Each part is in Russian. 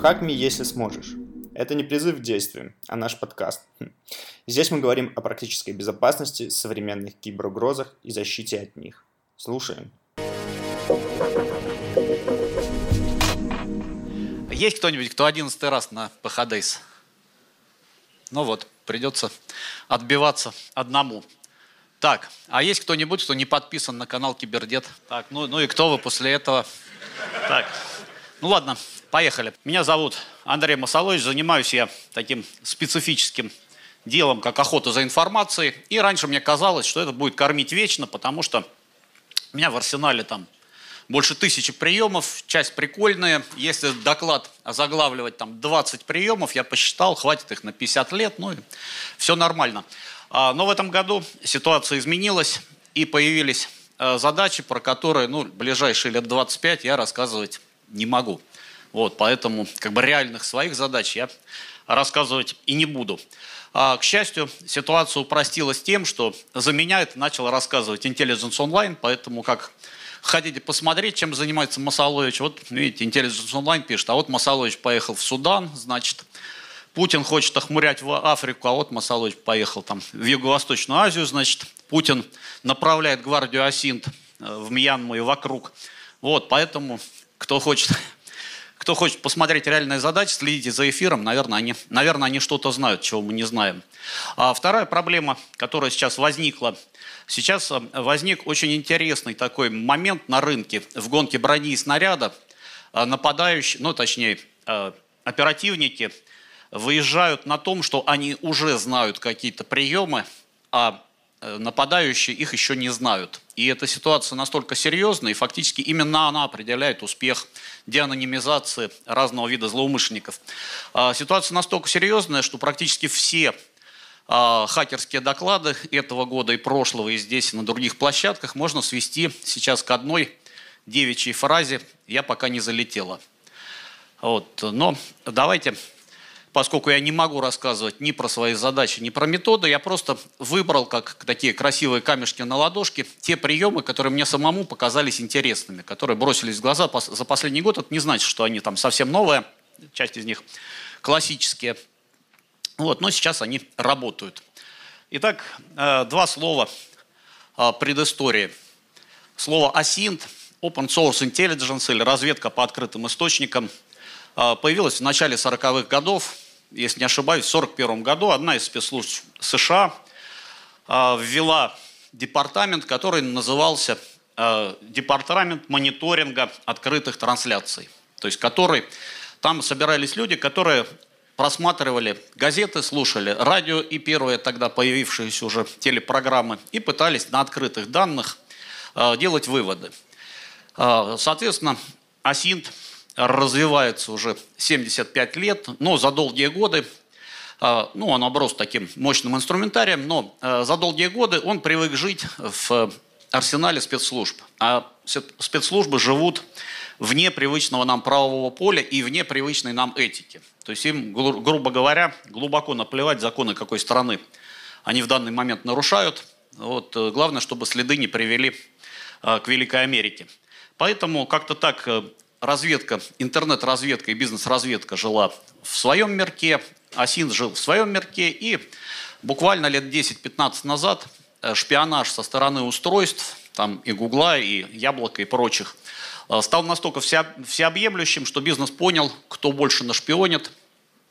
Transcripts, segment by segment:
Хакми, если сможешь. Это не призыв к действию, а наш подкаст. Хм. Здесь мы говорим о практической безопасности, современных киберугрозах и защите от них. Слушаем. Есть кто-нибудь, кто одиннадцатый раз на ПХДС? Ну вот, придется отбиваться одному. Так, а есть кто-нибудь, кто не подписан на канал Кибердет? Так, ну, ну и кто вы после этого? Так, ну ладно, поехали. Меня зовут Андрей Масолович, занимаюсь я таким специфическим делом, как охота за информацией. И раньше мне казалось, что это будет кормить вечно, потому что у меня в арсенале там больше тысячи приемов, часть прикольная. Если доклад заглавливать там 20 приемов, я посчитал, хватит их на 50 лет, ну и все нормально. А, но в этом году ситуация изменилась, и появились э, задачи, про которые, ну, ближайшие лет 25 я рассказывать не могу. Вот, поэтому как бы реальных своих задач я рассказывать и не буду. А, к счастью, ситуация упростилась тем, что за меня это начал рассказывать Intelligence Online, поэтому как хотите посмотреть, чем занимается Масалович, вот видите, Intelligence Online пишет, а вот Масалович поехал в Судан, значит, Путин хочет охмурять в Африку, а вот Масалович поехал там в Юго-Восточную Азию, значит, Путин направляет гвардию Асинт э, в Мьянму и вокруг. Вот, поэтому, кто хочет кто хочет посмотреть реальные задачи, следите за эфиром, наверное, они, наверное, они что-то знают, чего мы не знаем. А вторая проблема, которая сейчас возникла, сейчас э, возник очень интересный такой момент на рынке в гонке брони и снаряда. Э, нападающие, ну точнее, э, оперативники выезжают на том, что они уже знают какие-то приемы, а нападающие их еще не знают. И эта ситуация настолько серьезная, и фактически именно она определяет успех деанонимизации разного вида злоумышленников. А, ситуация настолько серьезная, что практически все хакерские доклады этого года и прошлого, и здесь, и на других площадках можно свести сейчас к одной девичьей фразе «я пока не залетела». Вот. Но давайте поскольку я не могу рассказывать ни про свои задачи, ни про методы, я просто выбрал как такие красивые камешки на ладошке те приемы, которые мне самому показались интересными, которые бросились в глаза за последний год. Это не значит, что они там совсем новые, часть из них классические. Вот, но сейчас они работают. Итак, э, два слова предыстории. Слово ASINT, Open Source Intelligence или разведка по открытым источникам, э, появилось в начале 40-х годов если не ошибаюсь, в 1941 году одна из спецслужб США а, ввела департамент, который назывался Департамент мониторинга открытых трансляций. То есть который, там собирались люди, которые просматривали газеты, слушали радио и первые тогда появившиеся уже телепрограммы и пытались на открытых данных а, делать выводы. Соответственно, Асинт развивается уже 75 лет, но за долгие годы, а, ну, он оброс таким мощным инструментарием, но за долгие годы он привык жить в арсенале спецслужб. А спецслужбы живут вне привычного нам правового поля и вне привычной нам этики. То есть им, грубо говоря, глубоко наплевать законы какой страны они в данный момент нарушают. Вот, э, главное, чтобы следы не привели а, к Великой Америке. Поэтому как-то так э, разведка, интернет-разведка и бизнес-разведка жила в своем мирке, Асин жил в своем мирке, и буквально лет 10-15 назад э, шпионаж со стороны устройств, там и Гугла, и Яблока, и прочих, э, стал настолько всеобъемлющим, что бизнес понял, кто больше нашпионит,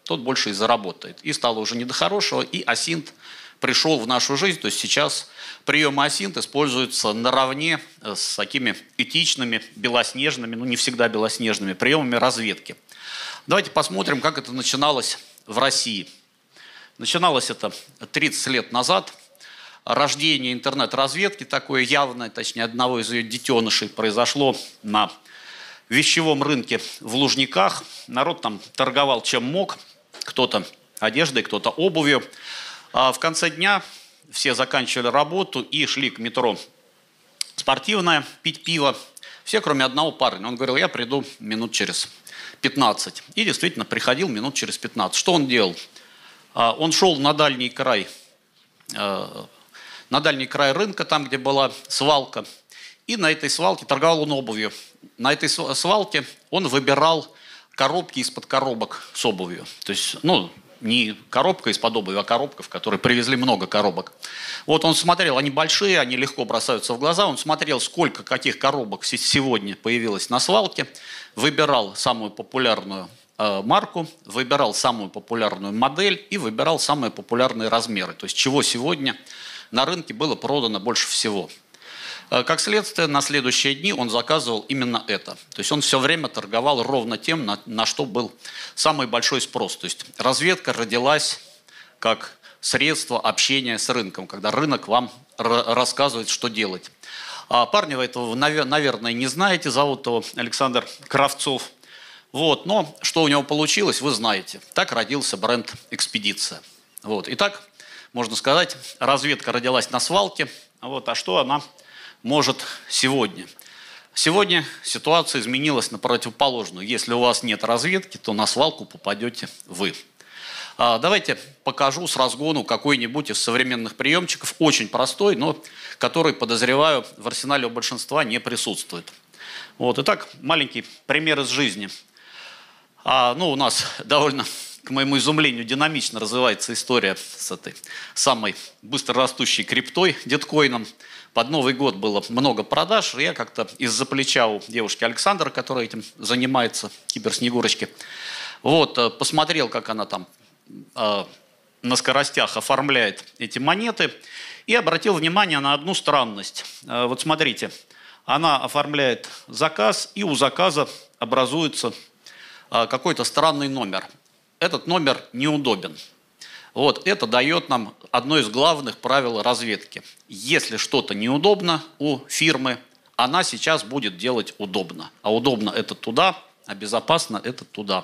тот больше и заработает. И стало уже не до хорошего, и Асинт пришел в нашу жизнь, то есть сейчас приемы асинт используются наравне э, с такими этичными, белоснежными, ну не всегда белоснежными, приемами разведки. Давайте посмотрим, как это начиналось в России. Начиналось это 30 лет назад. Рождение интернет-разведки такое явное, точнее одного из ее детенышей, произошло на вещевом рынке в Лужниках. Народ там торговал чем мог, кто-то одеждой, кто-то обувью. А в конце дня все заканчивали работу и шли к метро спортивное, пить пиво. Все, кроме одного парня. Он говорил, я приду минут через 15. И действительно приходил минут через 15. Что он делал? А, он шел на дальний край, э, на дальний край рынка, там, где была свалка, и на этой свалке торговал он обувью. На этой свалке он выбирал коробки из-под коробок с обувью. То есть, ну, не коробка из-под обуви, а коробка, в которой привезли много коробок. Вот он смотрел, они большие, они легко бросаются в глаза. Он смотрел, сколько каких коробок сегодня появилось на свалке, выбирал самую популярную э, марку, выбирал самую популярную модель и выбирал самые популярные размеры. То есть чего сегодня на рынке было продано больше всего. Э, как следствие, на следующие дни он заказывал именно это. То есть он все время торговал ровно тем, на, на что был самый большой спрос. То есть разведка родилась как средство общения с рынком, когда рынок вам рассказывает, что делать. А парня вы этого, наверное, не знаете, зовут его Александр Кравцов. Вот, но что у него получилось, вы знаете. Так родился бренд «Экспедиция». Вот. Итак, можно сказать, разведка родилась на свалке. Вот, а что она может сегодня. Сегодня ситуация изменилась на противоположную. Если у вас нет разведки, то на свалку попадете вы. А, давайте покажу с разгону какой-нибудь из современных приемчиков, очень простой, но который, подозреваю, в арсенале у большинства не присутствует. Вот, итак, маленький пример из жизни. А, ну, у нас довольно, к моему изумлению, динамично развивается история с этой самой быстро растущей криптой, деткоином. Под Новый год было много продаж, я как-то из-за плеча у девушки Александра, которая этим занимается, киберснегурочки, вот, э, посмотрел, как она там э, на скоростях оформляет эти монеты, и обратил внимание на одну странность. Э, вот смотрите, она оформляет заказ, и у заказа образуется э, какой-то странный номер. Этот номер неудобен. Вот это дает нам одно из главных правил разведки. Если что-то неудобно у фирмы, она сейчас будет делать удобно. А удобно это туда, а безопасно это туда.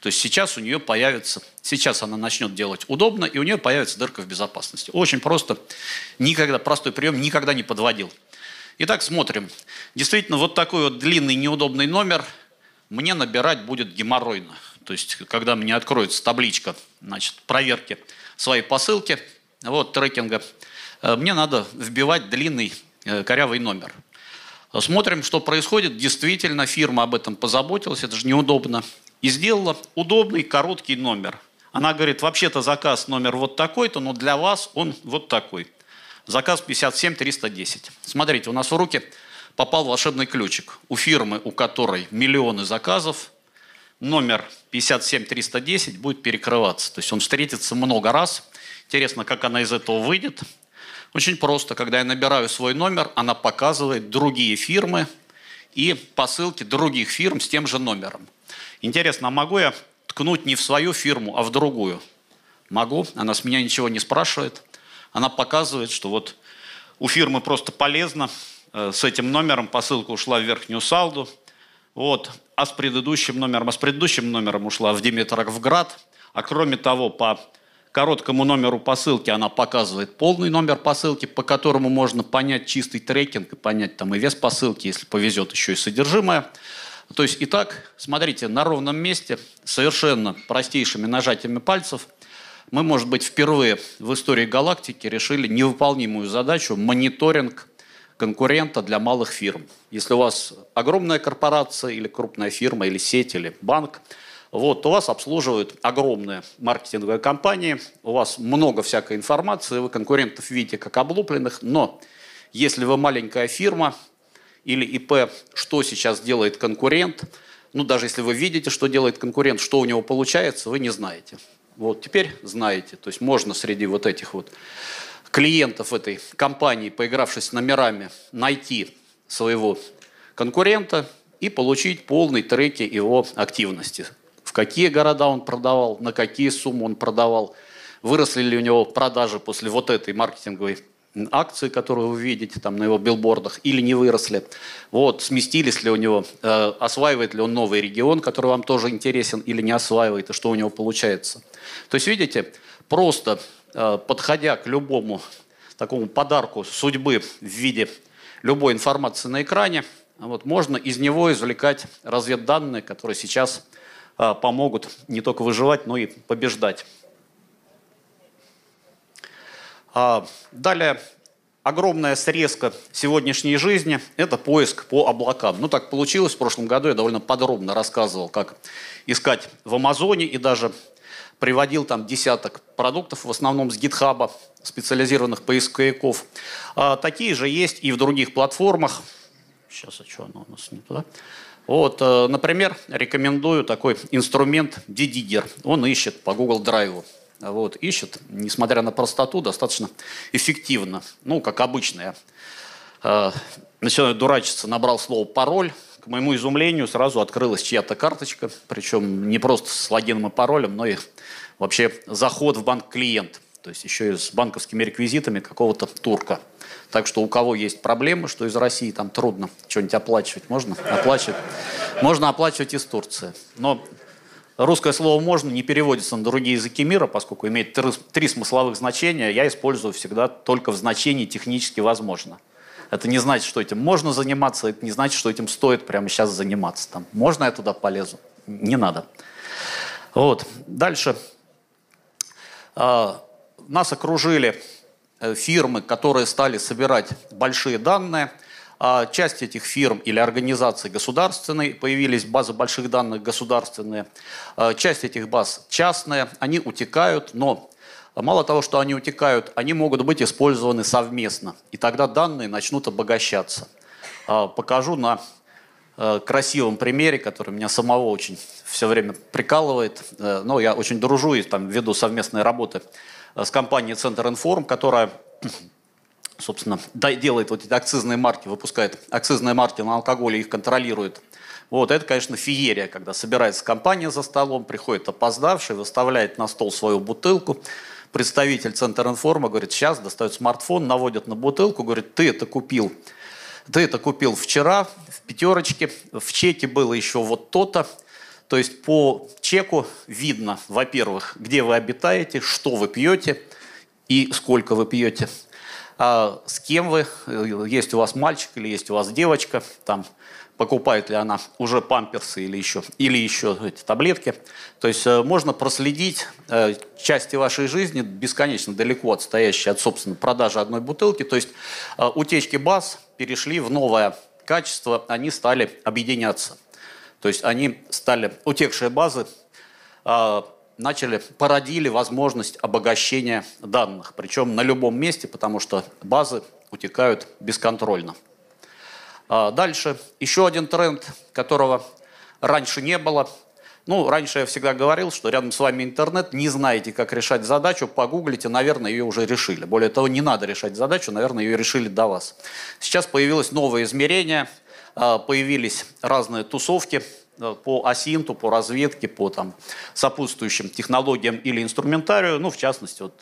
То есть сейчас у нее появится, сейчас она начнет делать удобно, и у нее появится дырка в безопасности. Очень просто, никогда, простой прием никогда не подводил. Итак, смотрим. Действительно, вот такой вот длинный неудобный номер мне набирать будет геморройно. То есть, когда мне откроется табличка значит, проверки своей посылки, вот, трекинга, э, мне надо вбивать длинный э, корявый номер. Смотрим, что происходит. Действительно, фирма об этом позаботилась, это же неудобно. И сделала удобный короткий номер. Она говорит, вообще-то заказ номер вот такой-то, но для вас он вот такой. Заказ 57310. Смотрите, у нас в руки попал волшебный ключик. У фирмы, у которой миллионы заказов, номер 57310 будет перекрываться. То есть он встретится много раз. Интересно, как она из этого выйдет. Очень просто. Когда я набираю свой номер, она показывает другие фирмы и посылки других фирм с тем же номером. Интересно, а могу я ткнуть не в свою фирму, а в другую? Могу. Она с меня ничего не спрашивает. Она показывает, что вот у фирмы просто полезно. Э, с этим номером посылка ушла в верхнюю салду – вот. А с предыдущим номером, а с предыдущим номером ушла в Димитровград. А кроме того, по короткому номеру посылки она показывает полный номер посылки, по которому можно понять чистый трекинг и понять там и вес посылки, если повезет еще и содержимое. То есть, итак, смотрите, на ровном месте, совершенно простейшими нажатиями пальцев, мы, может быть, впервые в истории галактики решили невыполнимую задачу мониторинг конкурента для малых фирм. Если у вас огромная корпорация или крупная фирма, или сеть, или банк, вот, то вас обслуживают огромные маркетинговые компании, у вас много всякой информации, вы конкурентов видите как облупленных, но если вы маленькая фирма или ИП, что сейчас делает конкурент, ну даже если вы видите, что делает конкурент, что у него получается, вы не знаете. Вот теперь знаете, то есть можно среди вот этих вот клиентов этой компании, поигравшись номерами, найти своего конкурента и получить полный треки его активности. В какие города он продавал, на какие суммы он продавал, выросли ли у него продажи после вот этой маркетинговой акции, которую вы видите там на его билбордах, или не выросли. Вот, сместились ли у него, э, осваивает ли он новый регион, который вам тоже интересен, или не осваивает, и что у него получается. То есть, видите, просто подходя к любому такому подарку судьбы в виде любой информации на экране, вот, можно из него извлекать разведданные, которые сейчас э, помогут не только выживать, но и побеждать. А, далее, огромная срезка сегодняшней жизни – это поиск по облакам. Ну, так получилось в прошлом году, я довольно подробно рассказывал, как искать в Амазоне и даже приводил там десяток продуктов, в основном с гитхаба, специализированных поисковиков. А, такие же есть и в других платформах. Сейчас, а что оно у нас не туда? Вот, э, например, рекомендую такой инструмент Didiger. Он ищет по Google Drive. Вот, ищет, несмотря на простоту, достаточно эффективно. Ну, как обычно, я э, начинаю дурачиться, набрал слово «пароль», к моему изумлению сразу открылась чья-то карточка, причем не просто с логином и паролем, но и вообще заход в банк-клиент, то есть еще и с банковскими реквизитами какого-то турка. Так что у кого есть проблемы, что из России там трудно что-нибудь оплачивать, можно оплачивать. Можно оплачивать из Турции. Но русское слово «можно» не переводится на другие языки мира, поскольку имеет три смысловых значения. Я использую всегда только в значении «технически возможно». Это не значит, что этим можно заниматься, это не значит, что этим стоит прямо сейчас заниматься. Там, можно я туда полезу? Не надо. Вот. Дальше. А, нас окружили э, фирмы, которые стали собирать большие данные. А часть этих фирм или организаций государственные, появились базы больших данных государственные. А, часть этих баз частные, они утекают, но Мало того, что они утекают, они могут быть использованы совместно, и тогда данные начнут обогащаться. Покажу на красивом примере, который меня самого очень все время прикалывает. Э, но я очень дружу и там веду совместные работы э, с компанией Центр Информ, которая собственно, делает вот эти акцизные марки, выпускает акцизные марки на алкоголь и их контролирует. Вот, это, конечно, феерия, когда собирается компания за столом, приходит опоздавший, выставляет на стол свою бутылку, представитель Центра Информа говорит, сейчас достает смартфон, наводит на бутылку, говорит, ты это купил, ты это купил вчера в пятерочке, в чеке было еще вот то-то. То есть по чеку видно, во-первых, где вы обитаете, что вы пьете и сколько вы пьете. А с кем вы, есть у вас мальчик или есть у вас девочка, там покупает ли она уже памперсы или еще, или еще эти таблетки. То есть э, можно проследить э, части вашей жизни бесконечно далеко отстоящие от, собственно, продажи одной бутылки. То есть э, утечки баз перешли в новое качество, они стали объединяться. То есть они стали, утекшие базы начали, породили возможность обогащения данных, причем на любом месте, потому что базы утекают бесконтрольно. А, дальше еще один тренд, которого раньше не было. Ну, раньше я всегда говорил, что рядом с вами интернет, не знаете, как решать задачу, погуглите, наверное, ее уже решили. Более того, не надо решать задачу, наверное, ее решили до вас. Сейчас появилось новое измерение, а, появились разные тусовки а, по асинту, по разведке, по там, сопутствующим технологиям или инструментарию. Ну, в частности, вот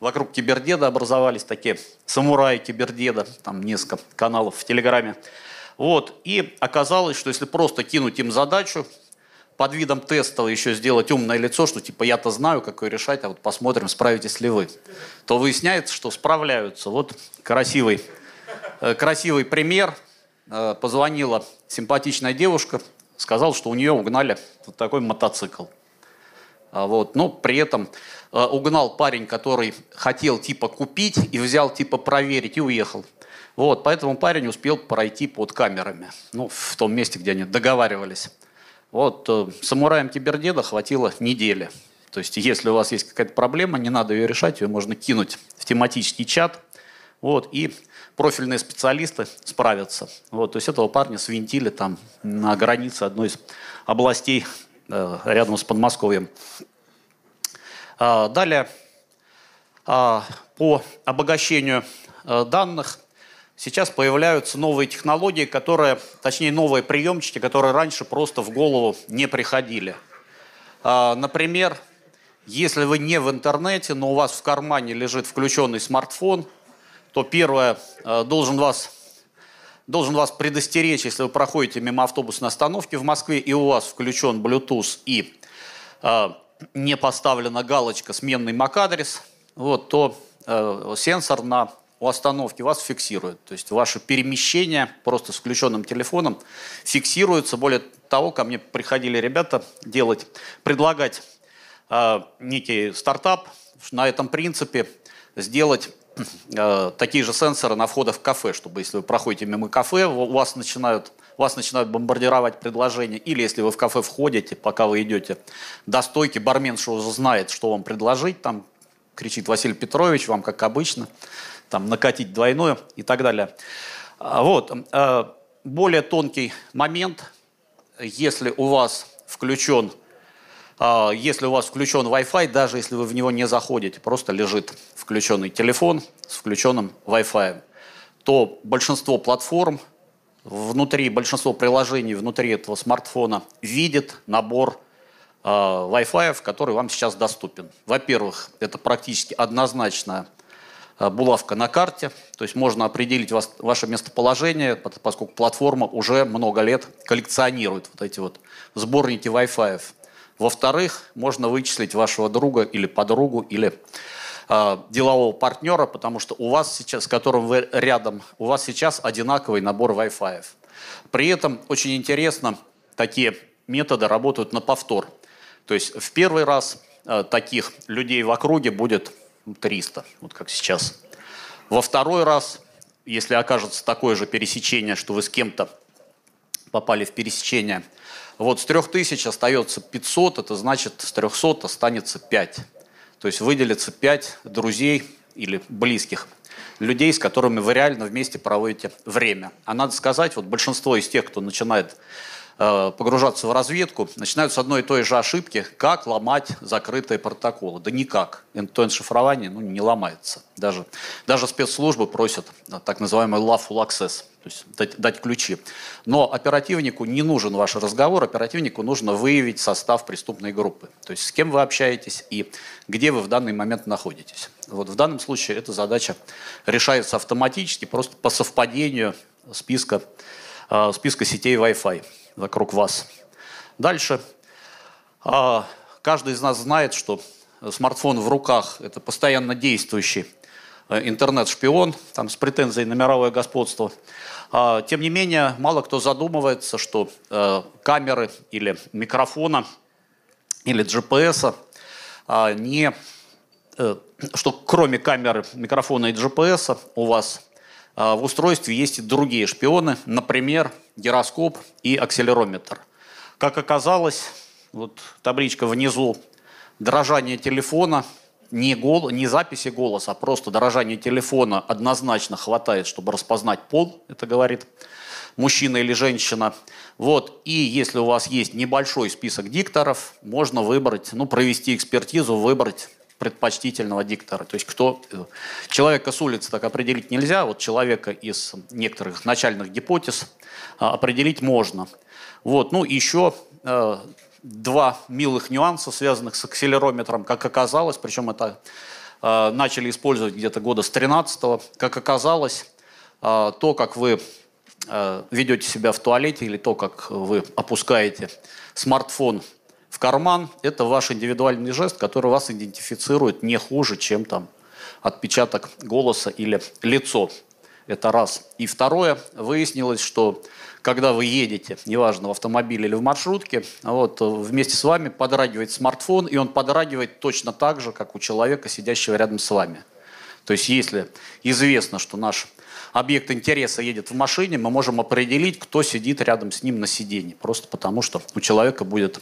вокруг Кибердеда образовались такие самураи Кибердеда, там несколько каналов в Телеграме. Вот. И оказалось, что если просто кинуть им задачу, под видом тестового еще сделать умное лицо, что типа я-то знаю, как ее решать, а вот посмотрим, справитесь ли вы, то выясняется, что справляются. Вот красивый, э, красивый пример. Э, позвонила симпатичная девушка, сказала, что у нее угнали вот такой мотоцикл. А вот. Но при этом э, угнал парень, который хотел типа купить и взял типа проверить и уехал. Вот, поэтому парень успел пройти под камерами, ну, в том месте, где они договаривались. Вот, э, самураям Кибердеда хватило недели. То есть, если у вас есть какая-то проблема, не надо ее решать, ее можно кинуть в тематический чат, вот, и профильные специалисты справятся. Вот, то есть, этого парня свинтили там на границе одной из областей э, рядом с Подмосковьем. А, далее, а, по обогащению э, данных – сейчас появляются новые технологии, которые, точнее новые приемчики, которые раньше просто в голову не приходили. А, например, если вы не в интернете, но у вас в кармане лежит включенный смартфон, то первое, а, должен вас, должен вас предостеречь, если вы проходите мимо автобусной остановки в Москве, и у вас включен Bluetooth и а, не поставлена галочка «Сменный MAC-адрес», вот, то сенсор на у остановки вас фиксирует. То есть ваше перемещение просто с включенным телефоном фиксируется. Более того, ко мне приходили ребята делать, предлагать э, некий стартап на этом принципе сделать э, такие же сенсоры на входах в кафе, чтобы если вы проходите мимо кафе, у вас начинают, вас начинают бомбардировать предложения, или если вы в кафе входите, пока вы идете до стойки, барменша уже знает, что вам предложить, там кричит Василий Петрович, вам как обычно, там накатить двойное и так далее. А, вот. Э, более тонкий момент, если у вас включен а, если у вас включен Wi-Fi, даже если вы в него не заходите, просто лежит включенный телефон с включенным Wi-Fi, то большинство платформ внутри, большинство приложений внутри этого смартфона видит набор Wi-Fi, который вам сейчас доступен. Во-первых, это практически однозначная э, булавка на карте, то есть можно определить вас, ваше местоположение, поскольку платформа уже много лет коллекционирует вот эти вот сборники Wi-Fi. Во-вторых, можно вычислить вашего друга или подругу, или э, делового партнера, потому что у вас сейчас, с которым вы рядом, у вас сейчас одинаковый набор Wi-Fi. При этом очень интересно, такие методы работают на повтор. То есть в первый раз э, таких людей в округе будет 300, вот как сейчас. Во второй раз, если окажется такое же пересечение, что вы с кем-то попали в пересечение – вот с 3000 остается 500, это значит с 300 останется 5. То есть выделится 5 друзей или близких людей, с которыми вы реально вместе проводите время. А надо сказать, вот большинство из тех, кто начинает погружаться в разведку, начинают с одной и той же ошибки, как ломать закрытые протоколы. Да никак. End-to-end шифрование ну, не ломается. Даже, даже спецслужбы просят э, так называемый lawful access, то есть дать, дать ключи. Но оперативнику не нужен ваш разговор, оперативнику нужно выявить состав преступной группы. То есть с кем вы общаетесь и где вы в данный момент находитесь. Вот в данном случае эта задача решается автоматически, просто по совпадению списка, э, списка сетей Wi-Fi вокруг вас. Дальше. А, каждый из нас знает, что смартфон в руках – это постоянно действующий э, интернет-шпион, там, с претензией на мировое господство. А, тем не менее, мало кто задумывается, что э, камеры или микрофона или GPS а, не, э, что кроме камеры, микрофона и GPS у вас в устройстве есть и другие шпионы, например, гироскоп и акселерометр. Как оказалось, вот табличка внизу, дрожание телефона, не, гол, не записи голоса, а просто дрожание телефона однозначно хватает, чтобы распознать пол, это говорит мужчина или женщина. Вот. И если у вас есть небольшой список дикторов, можно выбрать, ну, провести экспертизу, выбрать предпочтительного диктора. То есть кто э, человека с улицы так определить нельзя, вот человека из некоторых начальных гипотез а, определить можно. Вот, ну еще э, два милых нюанса, связанных с акселерометром, как оказалось, причем это э, начали использовать где-то года с 13 -го. Как оказалось, то, как вы ведете себя в туалете или то, как вы опускаете смартфон в карман – это ваш индивидуальный жест, который вас идентифицирует не хуже, чем там отпечаток голоса или лицо. Это раз. И второе, выяснилось, что когда вы едете, неважно, в автомобиле или в маршрутке, вот, вместе с вами подрагивает смартфон, и он подрагивает точно так же, как у человека, сидящего рядом с вами. То есть если известно, что наш объект интереса едет в машине, мы можем определить, кто сидит рядом с ним на сиденье, просто потому что у человека будет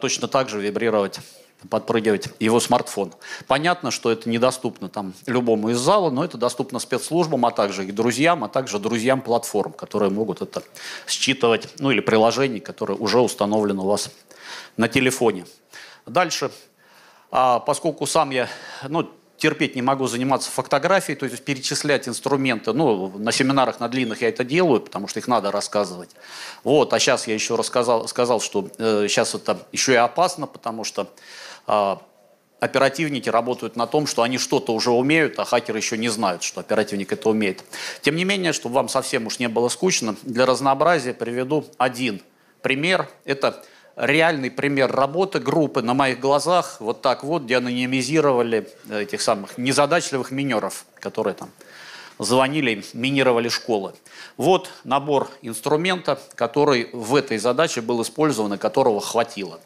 точно так же вибрировать подпрыгивать его смартфон. Понятно, что это недоступно там любому из зала, но это доступно спецслужбам, а также и друзьям, а также друзьям платформ, которые могут это считывать, ну или приложений, которые уже установлены у вас на телефоне. Дальше, а, поскольку сам я, ну, терпеть не могу заниматься фотографией, то есть перечислять инструменты. Ну, на семинарах на длинных я это делаю, потому что их надо рассказывать. Вот, а сейчас я еще рассказал, сказал, что э, сейчас это еще и опасно, потому что э, оперативники работают на том, что они что-то уже умеют, а хакеры еще не знают, что оперативник это умеет. Тем не менее, чтобы вам совсем уж не было скучно, для разнообразия приведу один пример. Это реальный пример работы группы на моих глазах, вот так вот, где анонимизировали этих самых незадачливых минеров, которые там звонили, минировали школы. Вот набор инструмента, который в этой задаче был использован и которого хватило.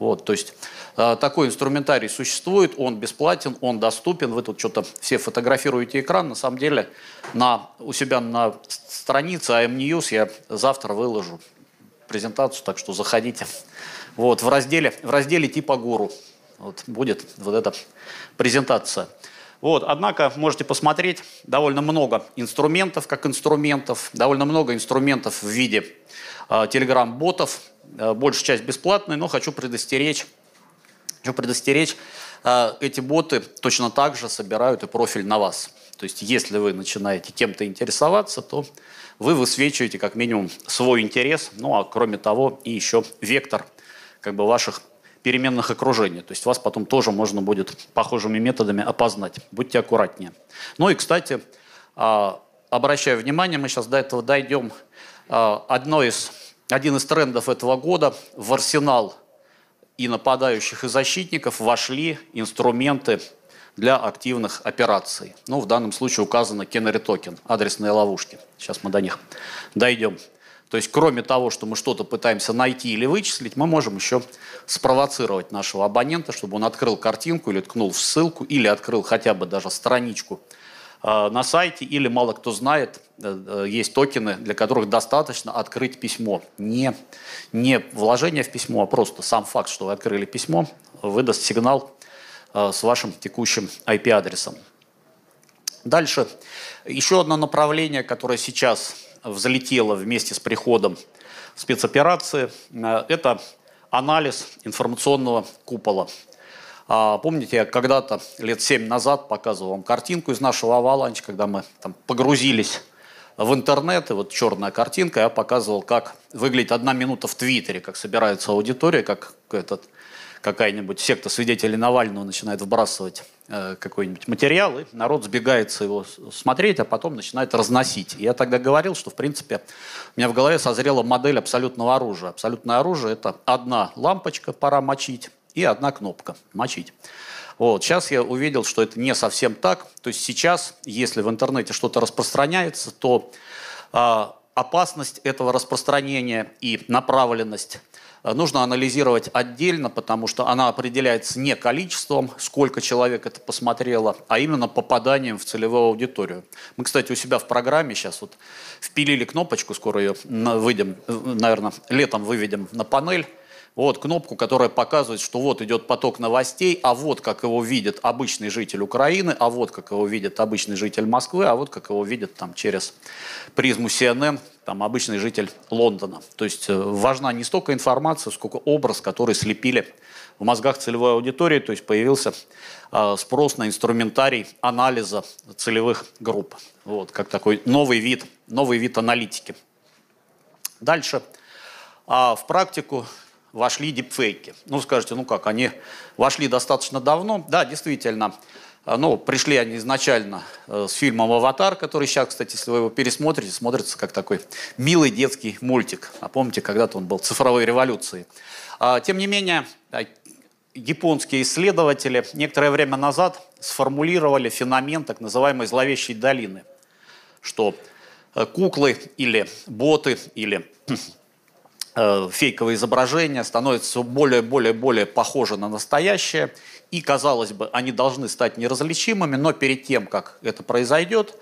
Вот, то есть э, такой инструментарий существует, он бесплатен, он доступен. Вы тут что-то все фотографируете экран. На самом деле на, у себя на странице AM News я завтра выложу презентацию, так что заходите. Вот, в разделе, в разделе типа гуру вот, будет вот эта презентация. Вот, однако можете посмотреть довольно много инструментов, как инструментов, довольно много инструментов в виде э, телеграм-ботов, Э, большая часть бесплатная, но хочу предостеречь, хочу предостеречь, э, эти боты точно так же собирают и профиль на вас. То есть если вы начинаете кем-то интересоваться, то вы высвечиваете как минимум свой интерес, ну а кроме того и еще вектор как бы ваших переменных окружений. То есть вас потом тоже можно будет похожими методами опознать. Будьте аккуратнее. Ну и, кстати, а, обращаю внимание, мы сейчас до этого дойдем. А, одно из один из трендов этого года в арсенал и нападающих, и защитников вошли инструменты для активных операций. Ну, в данном случае указано Canary Token, адресные ловушки. Сейчас мы до них дойдем. То есть, кроме того, что мы что-то пытаемся найти или вычислить, мы можем еще спровоцировать нашего абонента, чтобы он открыл картинку или ткнул в ссылку, или открыл хотя бы даже страничку Э, на сайте, или мало кто знает, э, э, есть токены, для которых достаточно открыть письмо. Не, не вложение в письмо, а просто сам факт, что вы открыли письмо, выдаст сигнал с вашим текущим IP-адресом. Дальше. Еще одно направление, которое сейчас взлетело вместе с приходом спецоперации, это анализ информационного купола. А, помните, я когда-то лет семь назад показывал вам картинку из нашего аваланча, когда мы там погрузились в интернет, и вот черная картинка, я показывал, как выглядит одна минута в Твиттере, как собирается аудитория, как этот, какая-нибудь секта свидетелей Навального начинает вбрасывать э, какой-нибудь материал, и народ сбегается его смотреть, а потом начинает разносить. И я тогда говорил, что, в принципе, у меня в голове созрела модель абсолютного оружия. Абсолютное оружие – это одна лампочка, пора мочить, и одна кнопка «Мочить». Вот. Сейчас я увидел, что это не совсем так. То есть сейчас, если в интернете что-то распространяется, то э, опасность этого распространения и направленность нужно анализировать отдельно, потому что она определяется не количеством, сколько человек это посмотрело, а именно попаданием в целевую аудиторию. Мы, кстати, у себя в программе сейчас вот впилили кнопочку, скоро ее выйдем, э, наверное, летом выведем на панель, вот кнопку, которая показывает, что вот идет поток новостей, а вот как его видит обычный житель Украины, а вот как его видит обычный житель Москвы, а вот как его видит там через призму CNN там обычный житель Лондона. То есть э, важна не столько информация, сколько образ, который слепили в мозгах целевой аудитории, то есть появился э, спрос на инструментарий анализа целевых групп. Вот, как такой новый вид, новый вид аналитики. Дальше. А в практику вошли дипфейки. Ну, скажете, ну как, они вошли достаточно давно. Да, действительно, э, ну, пришли они изначально э, с фильмом «Аватар», который сейчас, кстати, если вы его пересмотрите, смотрится как такой милый детский мультик. А помните, когда-то он был цифровой революцией. А, тем не менее, японские исследователи некоторое время назад сформулировали феномен так называемой зловещей долины, что э, куклы или боты или Э, фейковые изображения становятся все более, более, более похожи на настоящее. И, казалось бы, они должны стать неразличимыми, но перед тем, как это произойдет,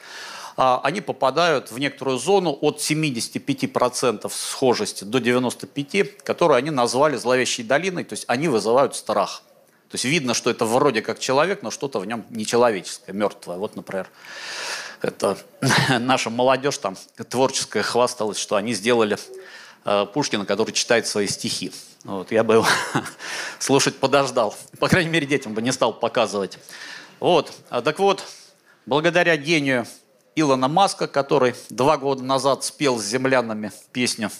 а, они попадают в некоторую зону от 75% схожести до 95%, которую они назвали зловещей долиной, то есть они вызывают страх. То есть видно, что это вроде как человек, но что-то в нем нечеловеческое, мертвое. Вот, например, это наша молодежь там творческая хвасталась, что они сделали Пушкина, который читает свои стихи. Вот, я бы его слушать подождал. По крайней мере, детям бы не стал показывать. Вот. А так вот, благодаря гению Илона Маска, который два года назад спел с землянами песню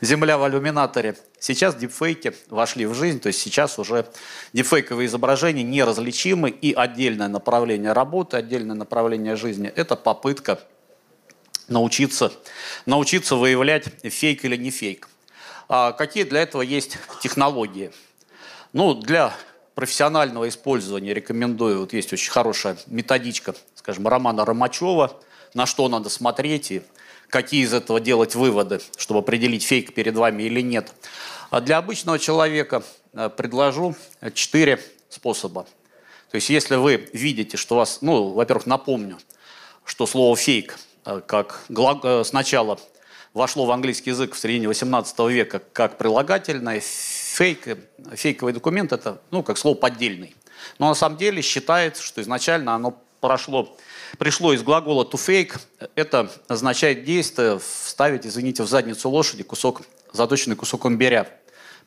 «Земля в иллюминаторе», сейчас дипфейки вошли в жизнь, то есть сейчас уже дипфейковые изображения неразличимы, и отдельное направление работы, отдельное направление жизни – это попытка научиться, научиться выявлять фейк или не фейк. А какие для этого есть технологии? Ну, для профессионального использования рекомендую, вот есть очень хорошая методичка, скажем, Романа Ромачева, на что надо смотреть и какие из этого делать выводы, чтобы определить, фейк перед вами или нет. А для обычного человека э, предложу четыре способа. То есть если вы видите, что вас, ну, во-первых, напомню, что слово «фейк» как сначала вошло в английский язык в середине 18 века как прилагательное, фейк, фейковый документ – это, ну, как слово «поддельный». Но на самом деле считается, что изначально оно прошло, пришло из глагола to fake. Это означает действие вставить, извините, в задницу лошади кусок, заточенный кусок имбиря.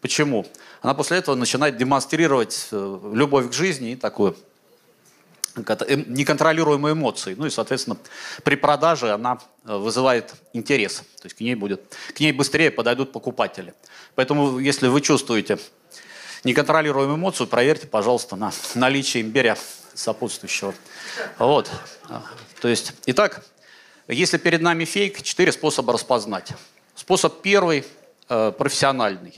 Почему? Она после этого начинает демонстрировать э, любовь к жизни и такую неконтролируемые эмоции. Ну и, соответственно, при продаже она э, вызывает интерес. То есть к ней, будет, к ней быстрее подойдут покупатели. Поэтому, если вы чувствуете неконтролируемую эмоцию, проверьте, пожалуйста, на наличие имбиря сопутствующего. Вот. То есть, итак, если перед нами фейк, четыре способа распознать. Способ первый э, профессиональный.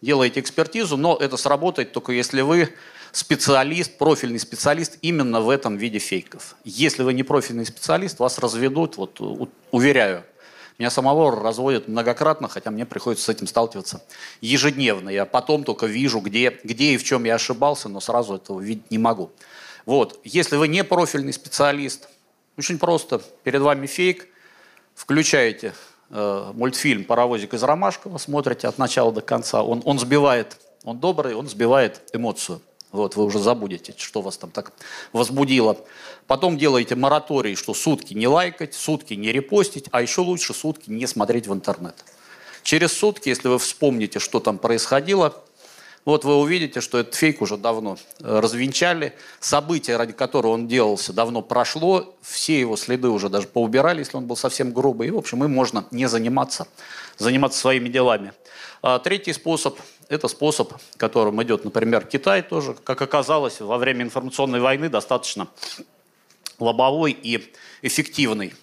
Делаете экспертизу, но это сработает только если вы специалист, профильный специалист именно в этом виде фейков. Если вы не профильный специалист, вас разведут, вот уверяю, меня самого разводят многократно, хотя мне приходится с этим сталкиваться ежедневно. Я потом только вижу, где, где и в чем я ошибался, но сразу этого видеть не могу. Вот. Если вы не профильный специалист, очень просто. Перед вами фейк, включаете э, мультфильм «Паровозик из Ромашкова», смотрите от начала до конца. Он, он сбивает, он добрый, он сбивает эмоцию. Вот, вы уже забудете, что вас там так возбудило. Потом делаете мораторий, что сутки не лайкать, сутки не репостить, а еще лучше сутки не смотреть в интернет. Через сутки, если вы вспомните, что там происходило, вот вы увидите, что этот фейк уже давно э, развенчали. Событие, ради которого он делался, давно прошло. Все его следы уже даже поубирали, если он был совсем грубый. И, в общем, им можно не заниматься, заниматься своими делами. А третий способ – это способ, которым идет, например, Китай тоже. Как оказалось, во время информационной войны достаточно лобовой и эффективный.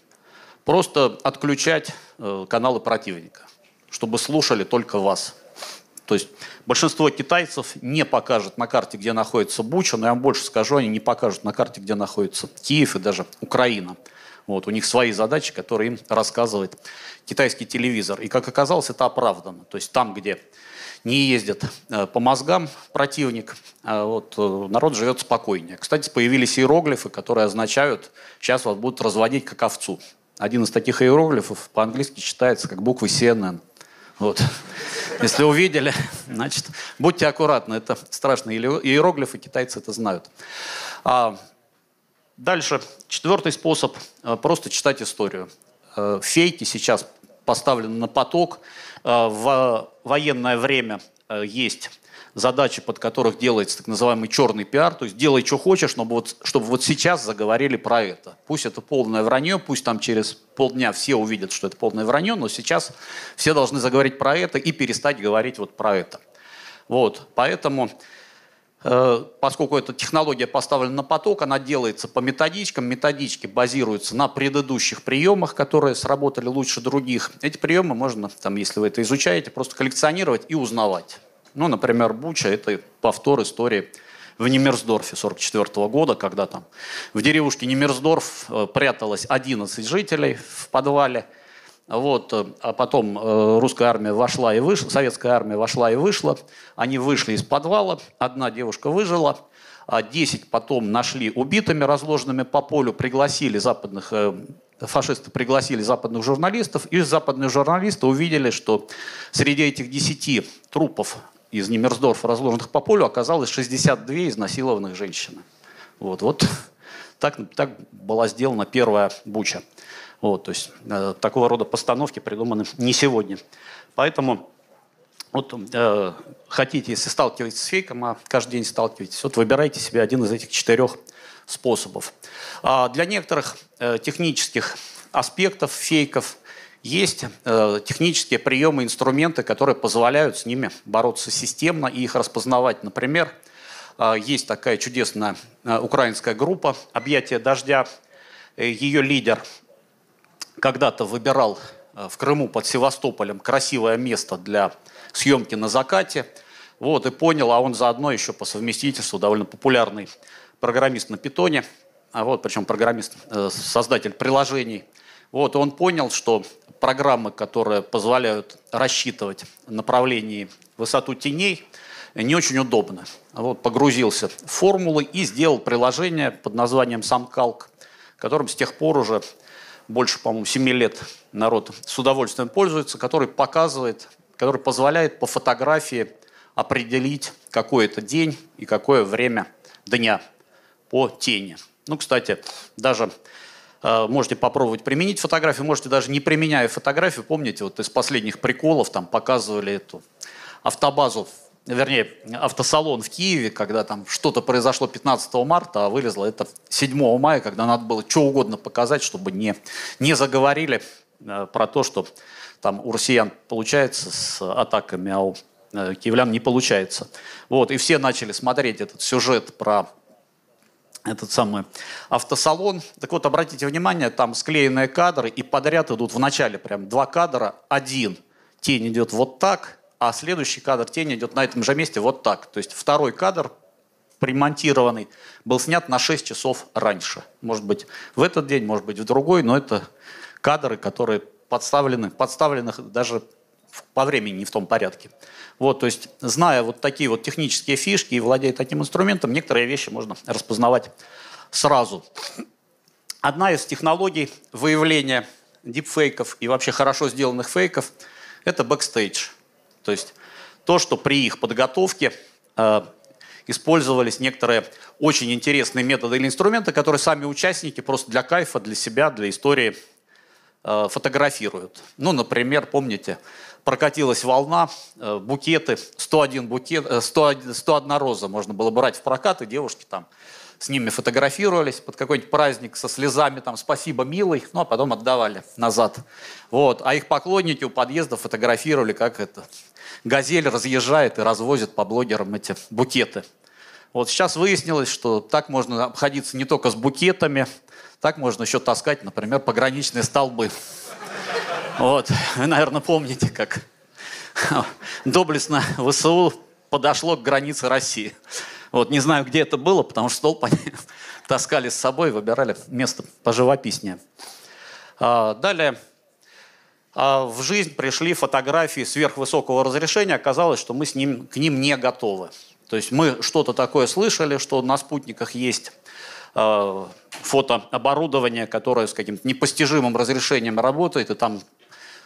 Просто отключать э, каналы противника, чтобы слушали только вас. То есть большинство китайцев не покажет на карте, где находится Буча, но я вам больше скажу, они не покажут на карте, где находится Киев и даже Украина. Вот, у них свои задачи, которые им рассказывает китайский телевизор. И, как оказалось, это оправдано. То есть там, где не ездит э, по мозгам противник, а вот, э, народ живет спокойнее. Кстати, появились иероглифы, которые означают, сейчас вас будут разводить как овцу. Один из таких иероглифов по-английски читается как буквы CNN. Вот. Если увидели, значит, будьте аккуратны, это страшные иероглифы, китайцы это знают. А дальше, четвертый способ, э, просто читать историю. Э, фейки сейчас поставлены на поток. Э, в военное время есть задачи, под которых делается так называемый черный пиар, то есть делай, что хочешь, чтобы вот, чтобы вот сейчас заговорили про это. Пусть это полное вранье, пусть там через полдня все увидят, что это полное вранье, но сейчас все должны заговорить про это и перестать говорить вот про это. Вот, поэтому э, поскольку эта технология поставлена на поток, она делается по методичкам. Методички базируются на предыдущих приемах, которые сработали лучше других. Эти приемы можно, там, если вы это изучаете, просто коллекционировать и узнавать. Ну, например, Буча – это повтор истории в Немерсдорфе 1944 года, когда там в деревушке Немерсдорф э, пряталось 11 жителей в подвале. Вот, э, а потом э, русская армия вошла и вышла, советская армия вошла и вышла. Они вышли из подвала, одна девушка выжила, а 10 потом нашли убитыми, разложенными по полю, пригласили западных фашисты пригласили западных журналистов, и западные журналисты увидели, что среди этих 10 трупов из Немерсдорфа, разложенных по полю, оказалось 62 изнасилованных женщины. Вот, вот так, так была сделана первая буча. Вот, то есть э, такого рода постановки придуманы не сегодня. Поэтому вот э, хотите, если сталкиваетесь с фейком, а каждый день сталкиваетесь, вот выбирайте себе один из этих четырех способов. А для некоторых э, технических аспектов фейков есть э, технические приемы, инструменты, которые позволяют с ними бороться системно и их распознавать. Например, э, есть такая чудесная э, украинская группа «Объятие дождя». Ее лидер когда-то выбирал в Крыму под Севастополем красивое место для съемки на закате. Вот, и понял, а он заодно еще по совместительству довольно популярный программист на питоне, а вот, причем программист, создатель приложений. Вот, он понял, что программы, которые позволяют рассчитывать направление высоту теней, не очень удобно. Вот, погрузился в формулы и сделал приложение под названием SamCalc, которым с тех пор уже больше, по-моему, 7 лет народ с удовольствием пользуется, который показывает, который позволяет по фотографии определить, какой это день и какое время дня по тени. Ну, кстати, даже можете попробовать применить фотографию, можете даже не применяя фотографию, помните, вот из последних приколов там показывали эту автобазу, вернее, автосалон в Киеве, когда там что-то произошло 15 марта, а вылезло это 7 мая, когда надо было что угодно показать, чтобы не, не заговорили э, про то, что там у россиян получается с атаками, а у э, киевлян не получается. Вот, и все начали смотреть этот сюжет про этот самый автосалон. Так вот, обратите внимание, там склеенные кадры, и подряд идут в начале прям два кадра. Один тень идет вот так, а следующий кадр тень идет на этом же месте вот так. То есть второй кадр примонтированный был снят на 6 часов раньше. Может быть, в этот день, может быть, в другой, но это кадры, которые подставлены, подставлены даже по времени не в том порядке. Вот, то есть, зная вот такие вот технические фишки и владея таким инструментом, некоторые вещи можно распознавать сразу. Одна из технологий выявления дипфейков и вообще хорошо сделанных фейков – это бэкстейдж. То есть то, что при их подготовке э, использовались некоторые очень интересные методы или инструменты, которые сами участники просто для кайфа, для себя, для истории э, фотографируют. Ну, например, помните, прокатилась волна, э, букеты, 101, букет, 101, 101 роза можно было брать в прокат, и девушки там с ними фотографировались под какой-нибудь праздник со слезами, там, спасибо, милый, ну, а потом отдавали назад. Вот. А их поклонники у подъезда фотографировали, как это, газель разъезжает и развозит по блогерам эти букеты. Вот сейчас выяснилось, что так можно обходиться не только с букетами, так можно еще таскать, например, пограничные столбы. Вот. Вы, наверное, помните, как доблестно ВСУ подошло к границе России. Вот, не знаю, где это было, потому что столб они таскали с собой, выбирали место поживописнее. А, далее а, в жизнь пришли фотографии сверхвысокого разрешения. Оказалось, что мы с ним, к ним не готовы. То есть мы что-то такое слышали, что на спутниках есть э, фотооборудование, которое с каким-то непостижимым разрешением работает, и там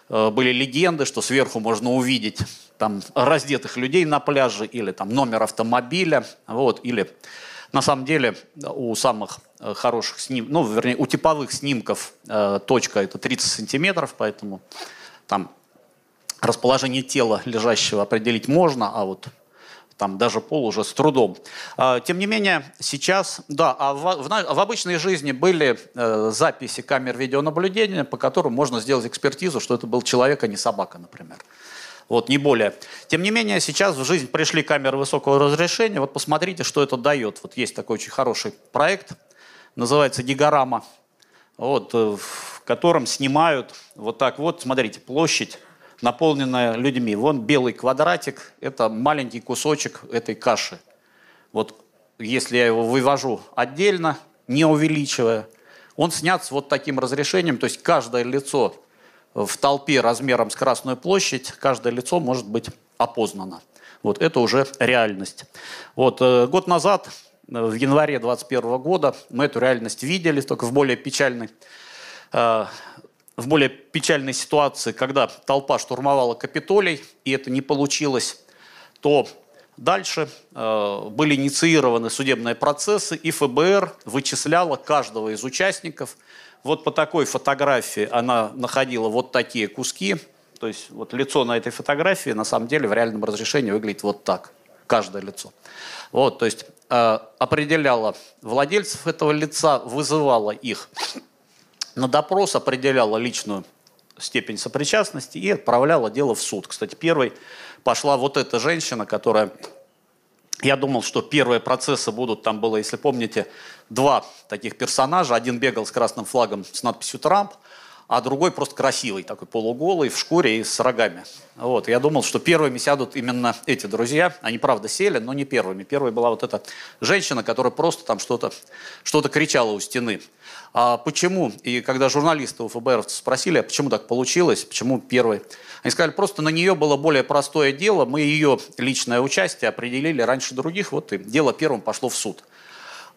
были легенды, что сверху можно увидеть там раздетых людей на пляже или там номер автомобиля, вот, или на самом деле у самых э, хороших снимков, ну, вернее, у типовых снимков э, точка это 30 сантиметров, поэтому там расположение тела лежащего определить можно, а вот там даже пол уже с трудом. А, тем не менее, сейчас, да, а в, в, обычной жизни были э, записи камер видеонаблюдения, по которым можно сделать экспертизу, что это был человек, а не собака, например. Вот, не более. Тем не менее, сейчас в жизнь пришли камеры высокого разрешения. Вот посмотрите, что это дает. Вот есть такой очень хороший проект, называется Гигорама, вот, э, в котором снимают вот так вот, смотрите, площадь наполненная людьми. Вон белый квадратик – это маленький кусочек этой каши. Вот если я его вывожу отдельно, не увеличивая, он снят с вот таким разрешением, то есть каждое лицо в толпе размером с Красную площадь, каждое лицо может быть опознано. Вот это уже реальность. Вот э, год назад, э, в январе 2021 года, мы эту реальность видели, только в более печальной э, в более печальной ситуации, когда толпа штурмовала Капитолий, и это не получилось, то дальше э, были инициированы судебные процессы, и ФБР вычисляло каждого из участников. Вот по такой фотографии она находила вот такие куски, то есть вот лицо на этой фотографии на самом деле в реальном разрешении выглядит вот так, каждое лицо. Вот, то есть э, определяла владельцев этого лица, вызывала их на допрос определяла личную степень сопричастности и отправляла дело в суд. Кстати, первой пошла вот эта женщина, которая... Я думал, что первые процессы будут, там было, если помните, два таких персонажа. Один бегал с красным флагом с надписью «Трамп», а другой просто красивый, такой полуголый, в шкуре и с рогами. Вот. Я думал, что первыми сядут именно эти друзья. Они, правда, сели, но не первыми. Первой была вот эта женщина, которая просто там что-то что кричала у стены. А почему? И когда журналисты у ФБР спросили, а почему так получилось, почему первый, они сказали, просто на нее было более простое дело, мы ее личное участие определили раньше других, вот и дело первым пошло в суд.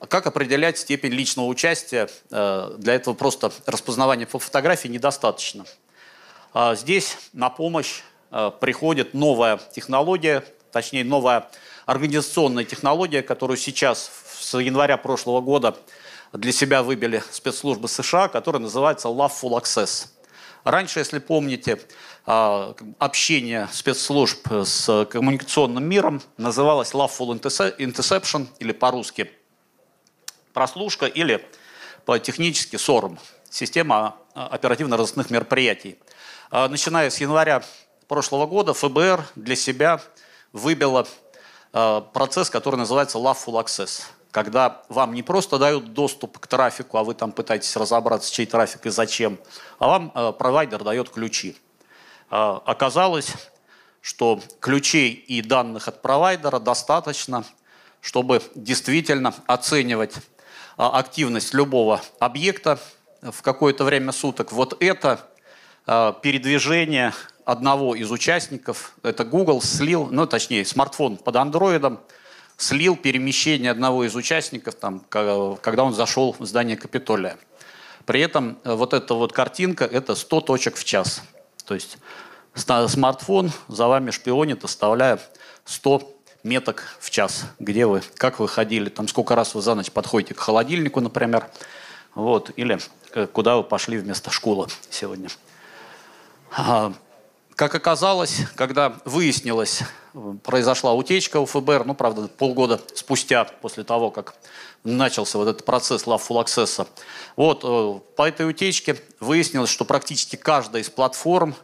Как определять степень личного участия? Э, для этого просто распознавания по фотографии недостаточно. А здесь на помощь э, приходит новая технология, точнее новая организационная технология, которую сейчас с января прошлого года для себя выбили спецслужбы США, которая называется Love Full Access. Раньше, если помните, э, общение спецслужб с коммуникационным миром называлось Love Full Interception или по-русски – прослушка или по-технически СОРМ, система а, оперативно-розыскных мероприятий. А, начиная с января прошлого года ФБР для себя выбило а, процесс, который называется Love Full Access, когда вам не просто дают доступ к трафику, а вы там пытаетесь разобраться, чей трафик и зачем, а вам провайдер дает ключи. Оказалось, что ключей и данных от провайдера достаточно, чтобы действительно оценивать активность любого объекта в какое-то время суток. Вот это а, передвижение одного из участников, это Google слил, ну точнее смартфон под андроидом, слил перемещение одного из участников, там, когда он зашел в здание Капитолия. При этом э, вот эта вот картинка – это 100 точек в час. То есть смартфон за вами шпионит, оставляя 100 меток в час, где вы, как вы ходили, там сколько раз вы за ночь подходите к холодильнику, например, вот, или э, куда вы пошли вместо школы сегодня. А, как оказалось, когда выяснилось, произошла утечка у ФБР, ну, правда, полгода спустя, после того, как начался вот этот процесс Access, вот, э, по этой утечке выяснилось, что практически каждая из платформ,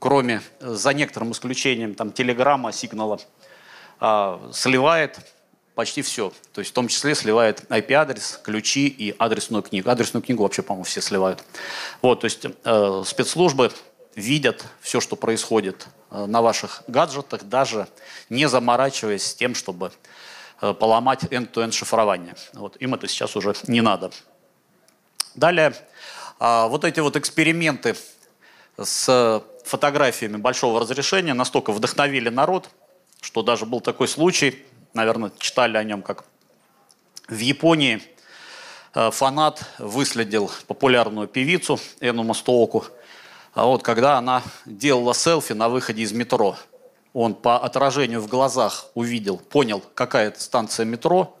кроме, э, за некоторым исключением, там, Телеграма, Сигнала, а, сливает почти все. То есть в том числе сливает IP-адрес, ключи и адресную книгу. Адресную книгу вообще, по-моему, все сливают. Вот, то есть э, спецслужбы видят все, что происходит э, на ваших гаджетах, даже не заморачиваясь с тем, чтобы э, поломать end-to-end шифрование. Вот, им это сейчас уже не надо. Далее, э, вот эти вот эксперименты с фотографиями большого разрешения настолько вдохновили народ – что даже был такой случай, наверное, читали о нем, как в Японии э, фанат выследил популярную певицу Эну Мастооку, а вот когда она делала селфи на выходе из метро. Он по отражению в глазах увидел, понял, какая это станция метро,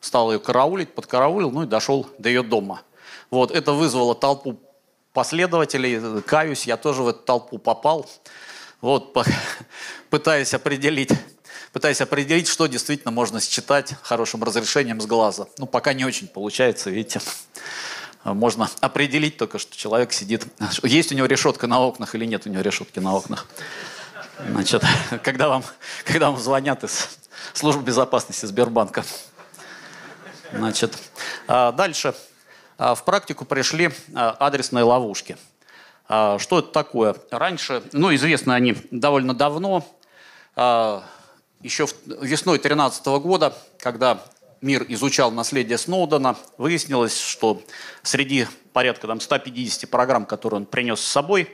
стал ее караулить, подкараулил, ну и дошел до ее дома. Вот, это вызвало толпу последователей, каюсь, я тоже в эту толпу попал. Вот, пытаясь определить, пытаясь определить, что действительно можно считать хорошим разрешением с глаза. Ну, пока не очень получается, видите. Можно определить только, что человек сидит, есть у него решетка на окнах или нет у него решетки на окнах. Значит, когда вам, когда вам звонят из службы безопасности Сбербанка. Значит, а дальше а, в практику пришли а, адресные ловушки – что это такое? Раньше, ну, известны они довольно давно, а, еще весной 2013 года, когда мир изучал наследие Сноудена, выяснилось, что среди порядка там, 150 программ, которые он принес с собой,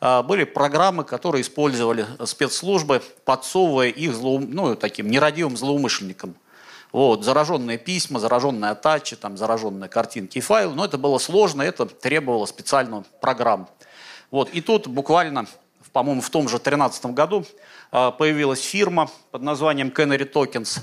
а, были программы, которые использовали спецслужбы, подсовывая их злоум... ну, таким нерадивым злоумышленникам. Вот, зараженные письма, зараженные атачи, там, зараженные картинки и файлы. Но это было сложно, это требовало специальную программу. Вот. И тут буквально, по-моему, в том же 2013 году а, появилась фирма под названием Canary Tokens,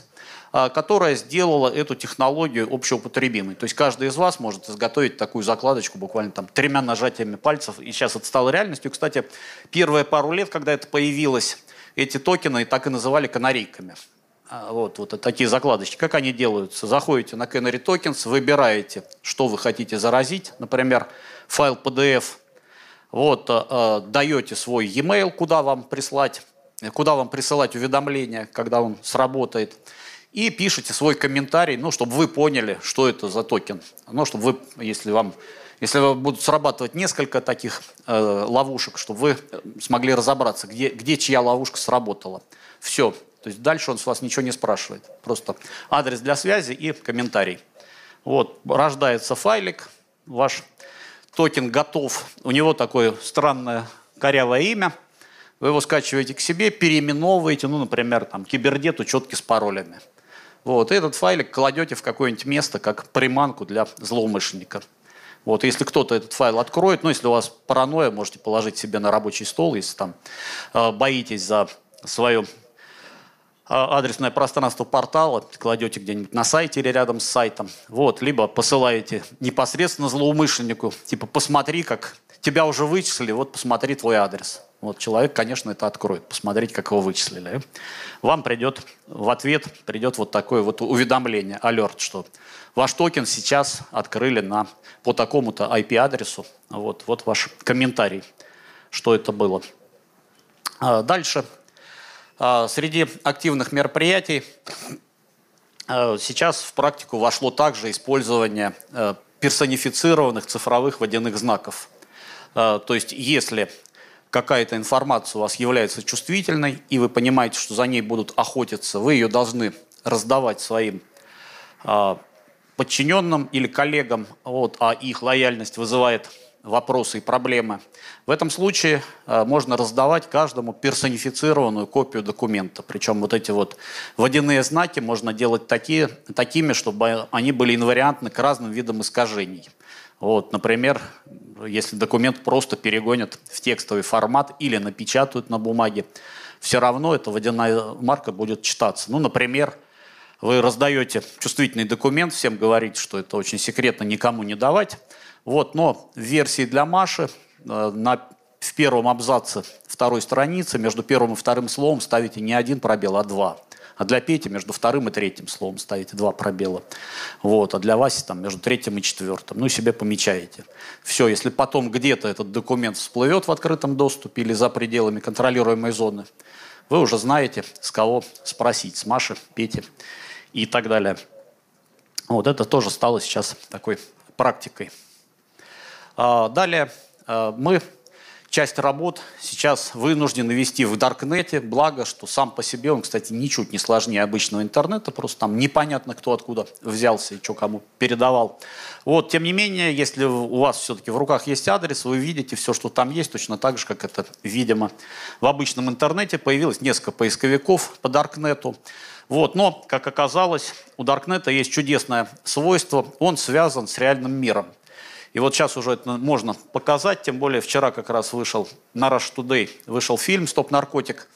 а, которая сделала эту технологию общеупотребимой. То есть каждый из вас может изготовить такую закладочку буквально там тремя нажатиями пальцев. И сейчас это стало реальностью. Кстати, первые пару лет, когда это появилось, эти токены так и называли канарейками. А, вот, вот такие закладочки. Как они делаются? Заходите на Canary Tokens, выбираете, что вы хотите заразить. Например, файл PDF – вот, э, э, даете свой e-mail, куда вам прислать, куда вам присылать уведомления, когда он сработает, и пишите свой комментарий, ну, чтобы вы поняли, что это за токен. Ну, чтобы вы, если вам если будут срабатывать несколько таких э, ловушек, чтобы вы смогли разобраться, где, где чья ловушка сработала. Все. То есть дальше он с вас ничего не спрашивает. Просто адрес для связи и комментарий. Вот, рождается файлик, ваш токен готов. У него такое странное корявое имя. Вы его скачиваете к себе, переименовываете, ну, например, там, кибердет учетки с паролями. Вот, и этот файлик кладете в какое-нибудь место, как приманку для злоумышленника. Вот, если кто-то этот файл откроет, ну, если у вас паранойя, можете положить себе на рабочий стол, если там э, боитесь за свое адресное пространство портала, кладете где-нибудь на сайте или рядом с сайтом, вот, либо посылаете непосредственно злоумышленнику, типа, посмотри, как тебя уже вычислили, вот посмотри твой адрес. Вот человек, конечно, это откроет, посмотреть, как его вычислили. Вам придет в ответ придет вот такое вот уведомление, алерт, что ваш токен сейчас открыли на, по такому-то IP-адресу. Вот, вот ваш комментарий, что это было. А дальше а, среди активных мероприятий а, сейчас в практику вошло также использование э, персонифицированных цифровых водяных знаков. А, то есть если какая-то информация у вас является чувствительной, и вы понимаете, что за ней будут охотиться, вы ее должны раздавать своим подчиненным или коллегам, вот, а их лояльность вызывает вопросы и проблемы. В этом случае э, можно раздавать каждому персонифицированную копию документа. Причем вот эти вот водяные знаки можно делать такие, такими, чтобы они были инвариантны к разным видам искажений. Вот, например, если документ просто перегонят в текстовый формат или напечатают на бумаге, все равно эта водяная марка будет читаться. Ну, например, вы раздаете чувствительный документ, всем говорите, что это очень секретно, никому не давать, вот, но в версии для Маши э, на, в первом абзаце второй страницы между первым и вторым словом ставите не один пробел, а два. А для Пети между вторым и третьим словом ставите два пробела. Вот. А для Васи там между третьим и четвертым. Ну, себе помечаете. Все, если потом где-то этот документ всплывет в открытом доступе или за пределами контролируемой зоны, вы уже знаете, с кого спросить. С Маши, Пети и так далее. Вот это тоже стало сейчас такой практикой. А, далее а, мы часть работ сейчас вынуждены вести в Даркнете, благо, что сам по себе он, кстати, ничуть не сложнее обычного интернета, просто там непонятно, кто откуда взялся и что кому передавал. Вот, тем не менее, если у вас все-таки в руках есть адрес, вы видите все, что там есть, точно так же, как это видимо в обычном интернете. Появилось несколько поисковиков по Даркнету. Вот, но, как оказалось, у Даркнета есть чудесное свойство, он связан с реальным миром. И вот сейчас уже это можно показать, тем более вчера как раз вышел на Rush Today, вышел фильм «Стоп наркотик»,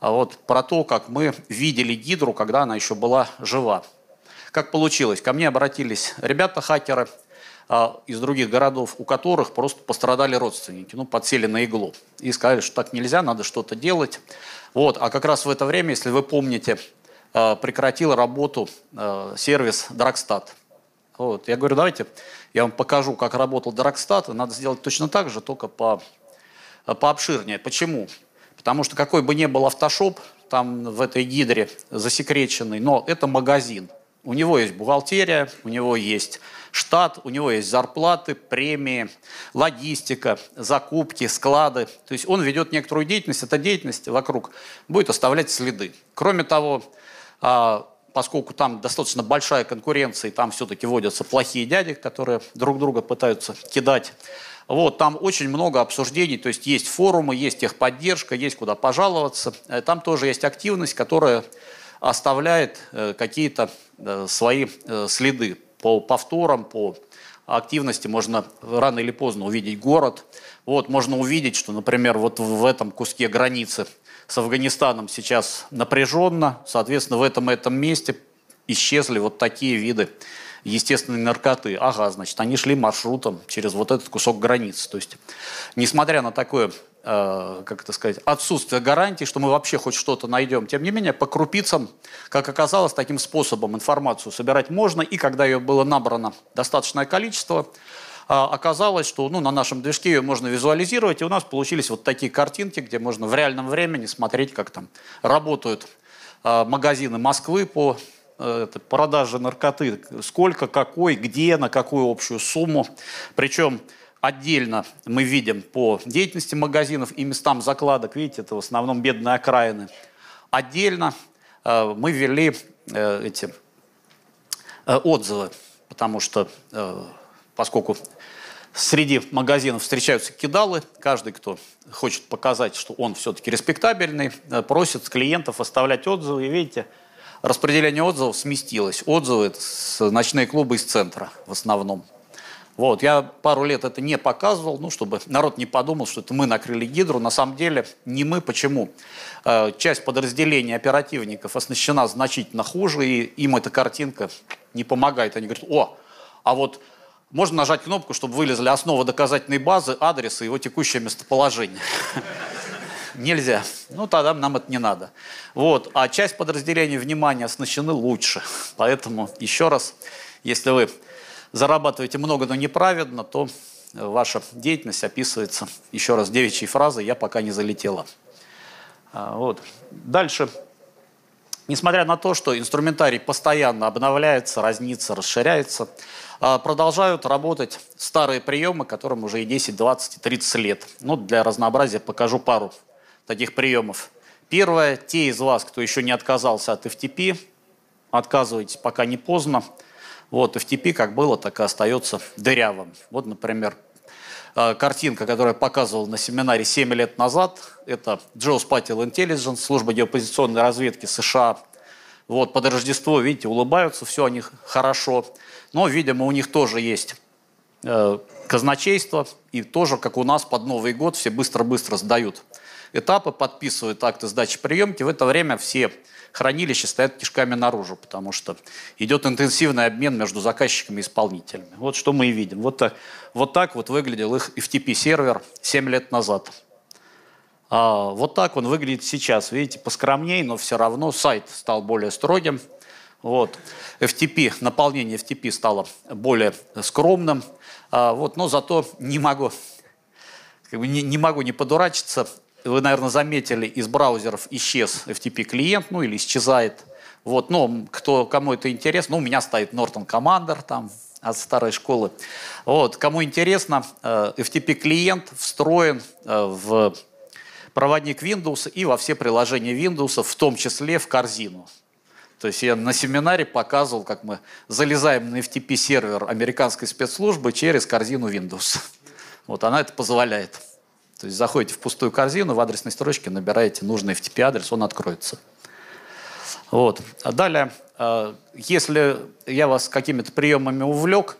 а вот про то, как мы видели Гидру, когда она еще была жива. Как получилось? Ко мне обратились ребята-хакеры а, из других городов, у которых просто пострадали родственники, ну, подсели на иглу. И сказали, что так нельзя, надо что-то делать. Вот. А как раз в это время, если вы помните, прекратил работу а, сервис Драгстат. Вот. Я говорю, давайте я вам покажу, как работал Драгстат. Надо сделать точно так же, только по, пообширнее. Почему? Потому что какой бы ни был автошоп, там в этой гидре засекреченный, но это магазин. У него есть бухгалтерия, у него есть штат, у него есть зарплаты, премии, логистика, закупки, склады. То есть он ведет некоторую деятельность, эта деятельность вокруг будет оставлять следы. Кроме того, поскольку там достаточно большая конкуренция, и там все-таки водятся плохие дяди, которые друг друга пытаются кидать. Вот, там очень много обсуждений, то есть есть форумы, есть техподдержка, есть куда пожаловаться. Э, там тоже есть активность, которая оставляет э, какие-то э, свои следы по повторам, по активности. Можно рано или поздно увидеть город. Вот, можно увидеть, что, например, вот в этом куске границы с Афганистаном сейчас напряженно, соответственно, в этом, этом месте исчезли вот такие виды естественной наркоты. Ага, значит, они шли маршрутом через вот этот кусок границы. То есть, несмотря на такое, э, как это сказать, отсутствие гарантий, что мы вообще хоть что-то найдем, тем не менее, по крупицам, как оказалось, таким способом информацию собирать можно, и когда ее было набрано достаточное количество, оказалось, что ну, на нашем движке ее можно визуализировать, и у нас получились вот такие картинки, где можно в реальном времени смотреть, как там работают а, магазины Москвы по э, это продажи наркоты, сколько, какой, где, на какую общую сумму. Причем отдельно мы видим по деятельности магазинов и местам закладок, видите, это в основном бедные окраины. Отдельно э, мы ввели э, эти отзывы, потому что поскольку Среди магазинов встречаются кидалы. Каждый, кто хочет показать, что он все-таки респектабельный, э, просит клиентов оставлять отзывы. И видите, распределение отзывов сместилось. Отзывы с ночные клубы из центра в основном. Вот, я пару лет это не показывал, ну, чтобы народ не подумал, что это мы накрыли гидру. На самом деле не мы. Почему? Э, часть подразделений оперативников оснащена значительно хуже, и им эта картинка не помогает. Они говорят, о, а вот можно нажать кнопку, чтобы вылезли основы доказательной базы, адрес и его текущее местоположение. Нельзя. Ну, тогда нам это не надо. Вот. А часть подразделений внимания оснащены лучше. Поэтому еще раз, если вы зарабатываете много, но неправедно, то ваша деятельность описывается, еще раз, девичьей фразой «я пока не залетела». А, вот. Дальше. Несмотря на то, что инструментарий постоянно обновляется, разнится, расширяется, а, продолжают работать старые приемы, которым уже и 10, 20, 30 лет. Ну, для разнообразия покажу пару таких приемов. Первое, те из вас, кто еще не отказался от FTP, отказывайтесь, пока не поздно. Вот, FTP как было, так и остается дырявым. Вот, например, картинка, которую я показывал на семинаре 7 лет назад. Это Geospatial Intelligence, служба геопозиционной разведки США. Вот, под Рождество, видите, улыбаются, все у них хорошо. Но, видимо, у них тоже есть э, казначейство, и тоже, как у нас, под Новый год все быстро-быстро сдают этапы, подписывают акты сдачи приемки. В это время все хранилища стоят кишками наружу, потому что идет интенсивный обмен между заказчиками и исполнителями. Вот что мы и видим. Вот, так, вот так вот выглядел их FTP-сервер 7 лет назад. А вот так он выглядит сейчас. Видите, поскромнее, но все равно сайт стал более строгим. Вот. FTP, наполнение FTP стало более скромным. А, вот, но зато не могу, как бы не, не могу не подурачиться. Вы, наверное, заметили, из браузеров исчез FTP-клиент, ну или исчезает. Вот, но кто, кому это интересно, ну, у меня стоит Norton Commander там от старой школы. Вот, кому интересно, э, FTP-клиент встроен э, в проводник Windows и во все приложения Windows, в том числе в корзину. То есть я на семинаре показывал, как мы залезаем на FTP сервер американской спецслужбы через корзину Windows. Вот она это позволяет. То есть заходите в пустую корзину, в адресной строчке набираете нужный FTP адрес, он откроется. Вот. А далее, а, если я вас какими-то приемами увлек,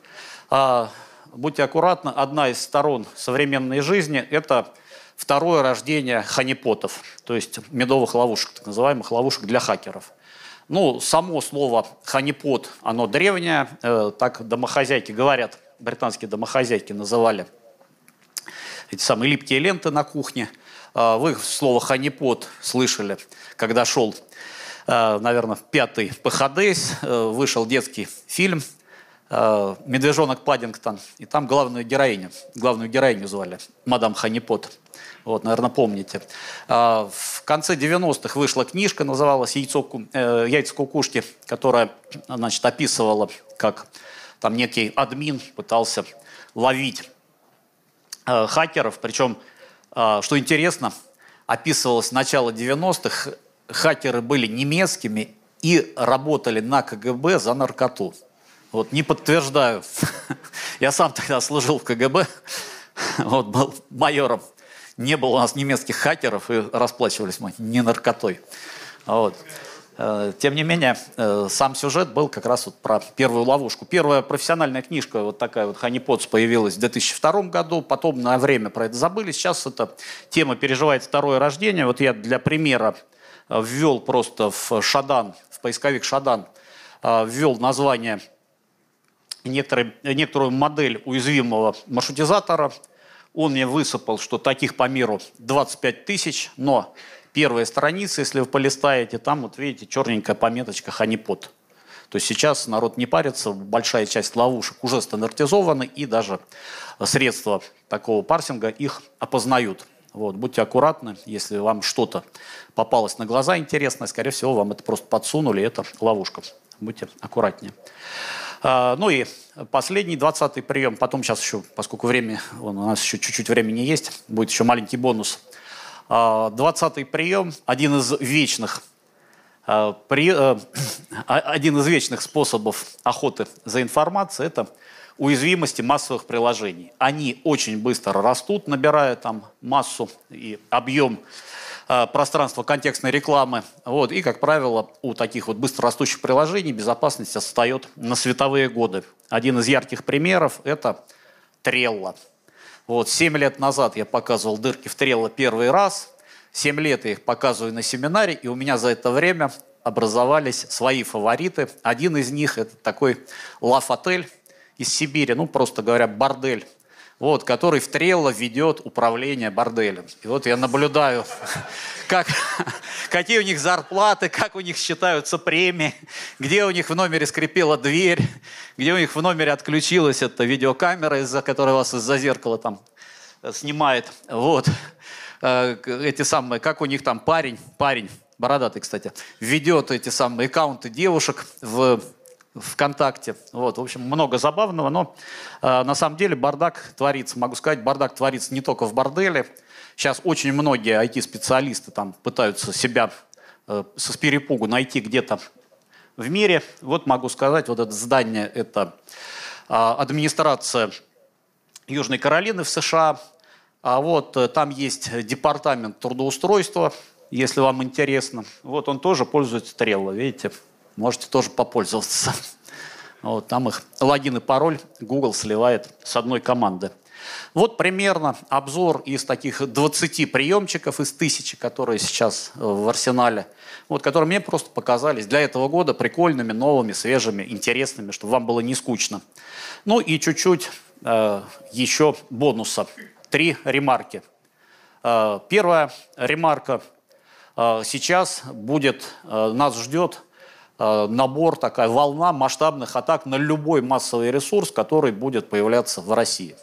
а, будьте аккуратны, одна из сторон современной жизни – это второе рождение ханипотов, то есть медовых ловушек, так называемых ловушек для хакеров – ну, само слово ханипот, оно древнее, э, так домохозяйки говорят, британские домохозяйки называли эти самые липкие ленты на кухне. Э, вы слово ханипот слышали, когда шел, э, наверное, пятый ПХДС, э, вышел детский фильм э, «Медвежонок Паддингтон», и там главную героиню, главную героиню звали, мадам Ханипот. Вот, наверное, помните. А, в конце 90-х вышла книжка, называлась «Яйцо, э, «Яйца кукушки», которая значит, описывала, как там некий админ пытался ловить э, хакеров. Причем, э, что интересно, описывалось начало 90-х, хакеры были немецкими и работали на КГБ за наркоту. Вот не подтверждаю. Я сам тогда служил в КГБ, вот, был майором не было у нас немецких хакеров, и расплачивались мы не наркотой. Вот. Э, тем не менее, э, сам сюжет был как раз вот про первую ловушку. Первая профессиональная книжка, вот такая вот «Ханипотс» появилась в 2002 году, потом на время про это забыли. Сейчас эта тема переживает второе рождение. Вот я для примера э, ввел просто в Шадан, в поисковик Шадан, ввел название некоторые, некоторую модель уязвимого маршрутизатора – он мне высыпал, что таких по миру 25 тысяч, но первая страница, если вы полистаете, там вот видите черненькая пометочка «Ханипот». То есть сейчас народ не парится, большая часть ловушек уже стандартизованы, и даже средства такого парсинга их опознают. Вот, будьте аккуратны, если вам что-то попалось на глаза интересное, скорее всего, вам это просто подсунули, это ловушка. будьте аккуратнее. А, ну и последний, двадцатый прием. Потом сейчас еще, поскольку время, у нас еще чуть-чуть времени есть, будет еще маленький бонус. А, двадцатый прием, один из вечных а, при, один из вечных способов охоты за информацией – это уязвимости массовых приложений. Они очень быстро растут, набирая там массу и объем Э, пространство контекстной рекламы. Вот. И, как правило, у таких вот быстрорастущих приложений безопасность отстает на световые годы. Один из ярких примеров – это Trello. Вот, 7 лет назад я показывал дырки в Trello первый раз. 7 лет я их показываю на семинаре, и у меня за это время образовались свои фавориты. Один из них – это такой Лаф-отель из Сибири, ну, просто говоря, бордель вот, который в Трелло ведет управление борделем. И вот я наблюдаю, как, какие у них зарплаты, как у них считаются премии, где у них в номере скрипела дверь, где у них в номере отключилась эта видеокамера, из-за которой вас из-за зеркала там э, снимает. Вот. Э, эти самые, как у них там парень, парень, бородатый, кстати, ведет эти самые аккаунты девушек в ВКонтакте. Вот, в общем, много забавного, но э, на самом деле бардак творится. Могу сказать, бардак творится не только в борделе. Сейчас очень многие IT-специалисты там пытаются себя э, с перепугу найти где-то в мире. Вот могу сказать, вот это здание – это э, администрация Южной Каролины в США. А вот э, там есть департамент трудоустройства, если вам интересно. Вот он тоже пользуется Trello, видите? Можете тоже попользоваться. Вот, там их логин и пароль Google сливает с одной команды. Вот примерно обзор из таких 20 приемчиков из тысячи, которые сейчас в арсенале, вот, которые мне просто показались для этого года прикольными, новыми, свежими, интересными, чтобы вам было не скучно. Ну и чуть-чуть э, еще бонуса. Три ремарки. Э, первая ремарка. Э, сейчас будет, э, нас ждет набор, такая волна масштабных атак на любой массовый ресурс, который будет появляться в России.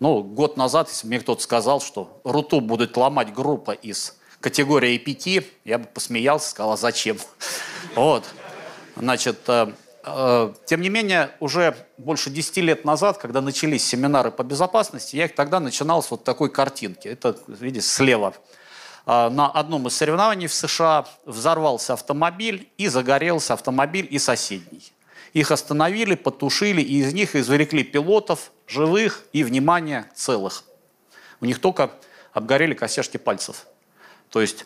Ну, год назад, если мне кто-то сказал, что РУТУ будет ломать группа из категории 5, я бы посмеялся, сказал, а зачем? Вот. Значит, э, э, тем не менее, уже больше 10 лет назад, когда начались семинары по безопасности, я их тогда начинал с вот такой картинки. Это, видите, слева на одном из соревнований в США взорвался автомобиль и загорелся автомобиль и соседний. Их остановили, потушили, и из них извлекли пилотов, живых и, внимание, целых. У них только обгорели костяшки пальцев. То есть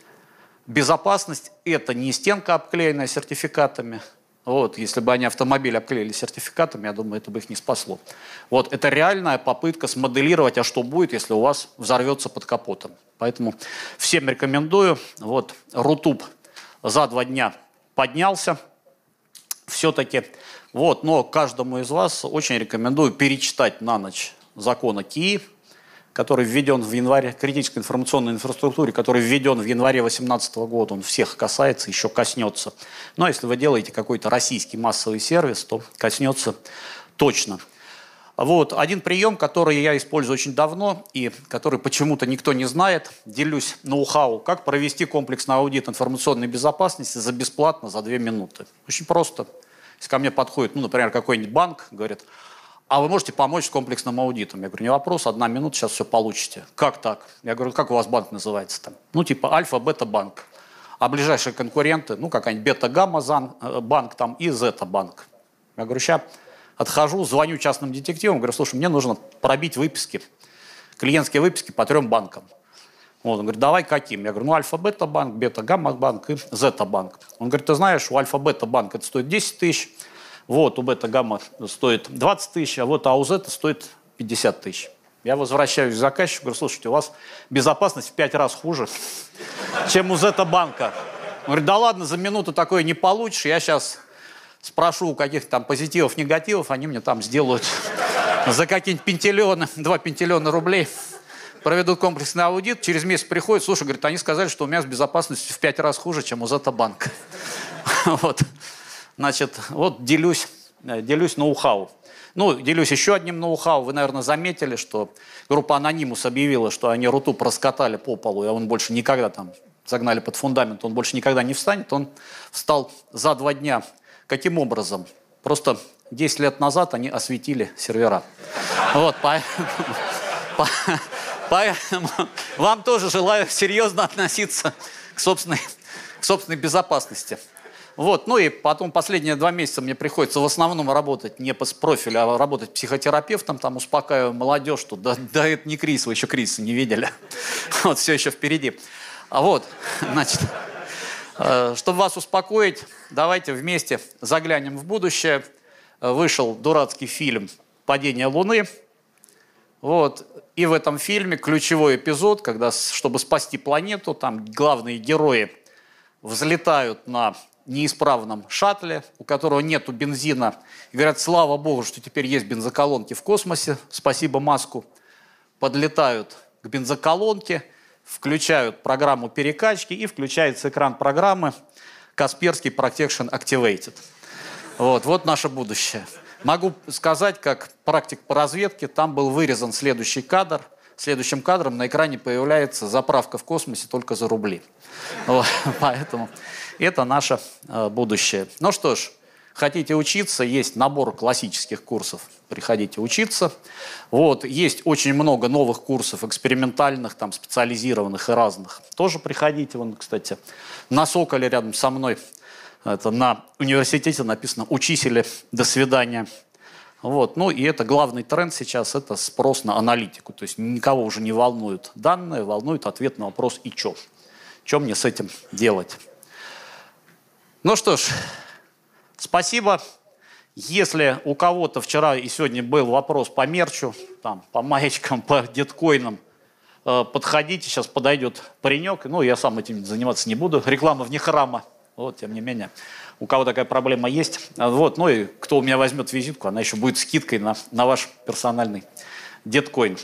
безопасность – это не стенка, обклеенная сертификатами, вот, если бы они автомобиль обклеили сертификатами, я думаю, это бы их не спасло. Вот, это реальная попытка смоделировать, а что будет, если у вас взорвется под капотом. Поэтому всем рекомендую. Вот, Рутуб за два дня поднялся все-таки. Вот, но каждому из вас очень рекомендую перечитать на ночь закона КИИ, который введен в январе, критической информационной инфраструктуре, который введен в январе 2018 года, он всех касается, еще коснется. Но если вы делаете какой-то российский массовый сервис, то коснется точно. Вот, один прием, который я использую очень давно и который почему-то никто не знает, делюсь ноу-хау, как провести комплексный аудит информационной безопасности за бесплатно, за две минуты. Очень просто. Если ко мне подходит, ну, например, какой-нибудь банк, говорит, а вы можете помочь с комплексным аудитом? Я говорю, не вопрос, одна минута, сейчас все получите. Как так? Я говорю, как у вас банк называется там? Ну, типа альфа-бета-банк. А ближайшие конкуренты, ну, какая-нибудь бета-гамма-банк э, там и зета-банк. Я говорю, сейчас отхожу, звоню частным детективам, говорю, слушай, мне нужно пробить выписки, клиентские выписки по трем банкам. Вот, он говорит, давай каким? Я говорю, ну, альфа-бета-банк, бета-гамма-банк и зета-банк. Он говорит, ты знаешь, у альфа-бета-банка это стоит 10 тысяч, вот у бета-гамма стоит 20 тысяч, а вот а у зета стоит 50 тысяч. Я возвращаюсь к заказчику, говорю, слушайте, у вас безопасность в 5 раз хуже, чем у зета-банка. Говорит, да ладно, за минуту такое не получишь, я сейчас спрошу у каких-то там позитивов, негативов, они мне там сделают за какие-нибудь пентиллионы, 2 пентиллиона рублей, проведут комплексный аудит, через месяц приходят, слушай, говорит, они сказали, что у меня с безопасностью в 5 раз хуже, чем у зета-банка. Вот. Значит, вот делюсь, э, делюсь ноу-хау. Ну, делюсь еще одним ноу-хау. Вы, наверное, заметили, что группа Анонимус объявила, что они Руту проскатали по полу, и он больше никогда там загнали под фундамент, он больше никогда не встанет. Он встал за два дня Каким образом? Просто 10 лет назад они осветили сервера. Вот, поэтому, вам тоже желаю серьезно относиться к собственной, к собственной безопасности. Вот, ну и потом последние два месяца мне приходится в основном работать не по профилю, а работать психотерапевтом, там успокаиваю молодежь, что да, да это не кризис, вы еще кризиса не видели. Вот, все еще впереди. А вот, значит, э, чтобы вас успокоить, давайте вместе заглянем в будущее. Вышел дурацкий фильм «Падение Луны». Вот. И в этом фильме ключевой эпизод, когда, чтобы спасти планету, там главные герои взлетают на неисправном шаттле, у которого нету бензина. И говорят, слава богу, что теперь есть бензоколонки в космосе, спасибо Маску. Подлетают к бензоколонке, включают программу перекачки и включается экран программы Касперский Protection Activated. Вот, вот наше будущее. Могу сказать, как практик по разведке, там был вырезан следующий кадр. Следующим кадром на экране появляется заправка в космосе только за рубли. Вот, поэтому это наше э, будущее. Ну что ж, хотите учиться, есть набор классических курсов, приходите учиться. Вот, есть очень много новых курсов, экспериментальных, там, специализированных и разных. Тоже приходите, вон, кстати, на Соколе рядом со мной, это на университете написано «Учись или до свидания». Вот. Ну и это главный тренд сейчас, это спрос на аналитику. То есть никого уже не волнуют данные, волнует ответ на вопрос «и чё?». Что мне с этим делать? Ну что ж, спасибо. Если у кого-то вчера и сегодня был вопрос по мерчу, там, по маечкам, по деткоинам, э, подходите, сейчас подойдет паренек. Ну, я сам этим заниматься не буду. Реклама вне храма. Вот, тем не менее, у кого такая проблема есть. Вот, ну и кто у меня возьмет визитку, она еще будет скидкой на, на ваш персональный деткоин.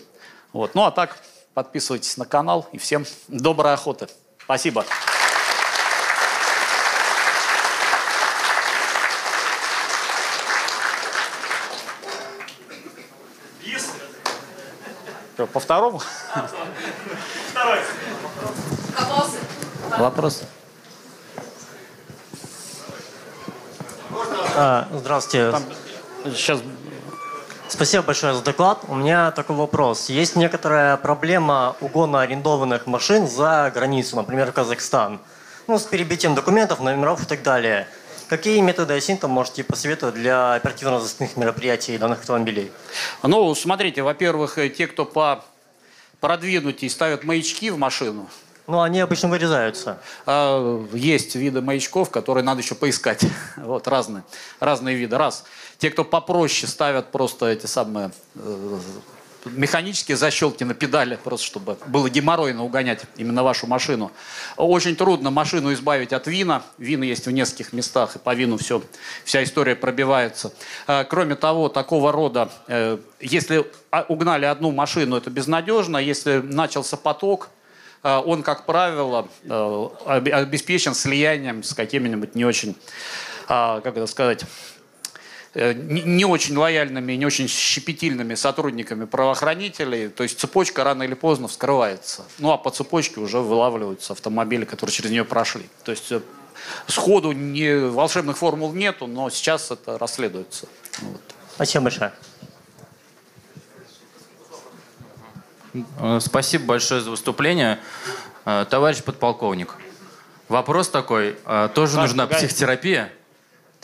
Вот. Ну а так, подписывайтесь на канал и всем доброй охоты. Спасибо. Что, по второму? Второй. Вопросы? Вопросы? А, здравствуйте. Там, сейчас. Спасибо большое за доклад. У меня такой вопрос. Есть некоторая проблема угона арендованных машин за границу, например, Казахстан. Ну, с перебитием документов, номеров и так далее. Какие методы ОСИНТа можете посоветовать для оперативно-розыскных мероприятий данных автомобилей? Ну, смотрите, во-первых, э, те, кто по продвинутей ставят маячки в машину, ну, они обычно вырезаются. А, есть виды маячков, которые надо еще поискать. Вот, разные, разные виды. Раз. Те, кто попроще, ставят просто эти самые э, механические защелки на педали, просто чтобы было геморройно угонять именно вашу машину. Очень трудно машину избавить от вина. Вин есть в нескольких местах, и по вину все, вся история пробивается. А, кроме того, такого рода, э, если угнали одну машину, это безнадежно. Если начался поток, э, он, как правило, э, обеспечен слиянием с какими-нибудь не очень, а, как это сказать, не очень лояльными, не очень щепетильными сотрудниками правоохранителей, то есть цепочка рано или поздно вскрывается. Ну а по цепочке уже вылавливаются автомобили, которые через нее прошли. То есть э, сходу не, волшебных формул нету, но сейчас это расследуется. Вот. Спасибо большое. Э, спасибо большое за выступление. Товарищ подполковник, вопрос такой. Тоже так, нужна психотерапия?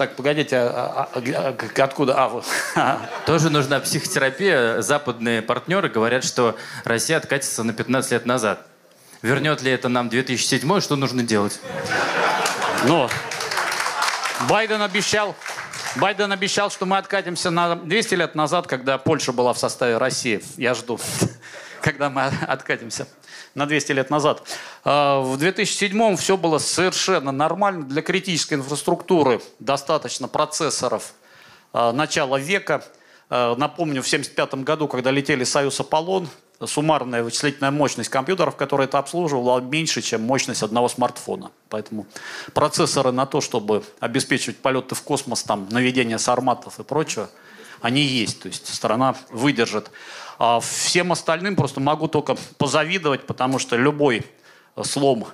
Так, погодите, а, а, а, откуда? А, вот. Тоже нужна психотерапия. Западные партнеры говорят, что Россия откатится на 15 лет назад. Вернет ли это нам 2007 Что нужно делать? Ну, Байден обещал, Байден обещал, что мы откатимся на 200 лет назад, когда Польша была в составе России. Я жду, когда мы откатимся на 200 лет назад. А, в 2007 все было совершенно нормально. Для критической инфраструктуры достаточно процессоров а, начала века. А, напомню, в 1975 году, когда летели «Союз Аполлон», суммарная вычислительная мощность компьютеров, которые это обслуживала, меньше, чем мощность одного смартфона. Поэтому процессоры на то, чтобы обеспечивать полеты в космос, там, наведение сарматов и прочее, они есть. То есть страна выдержит. А всем остальным просто могу только позавидовать, потому что любой слом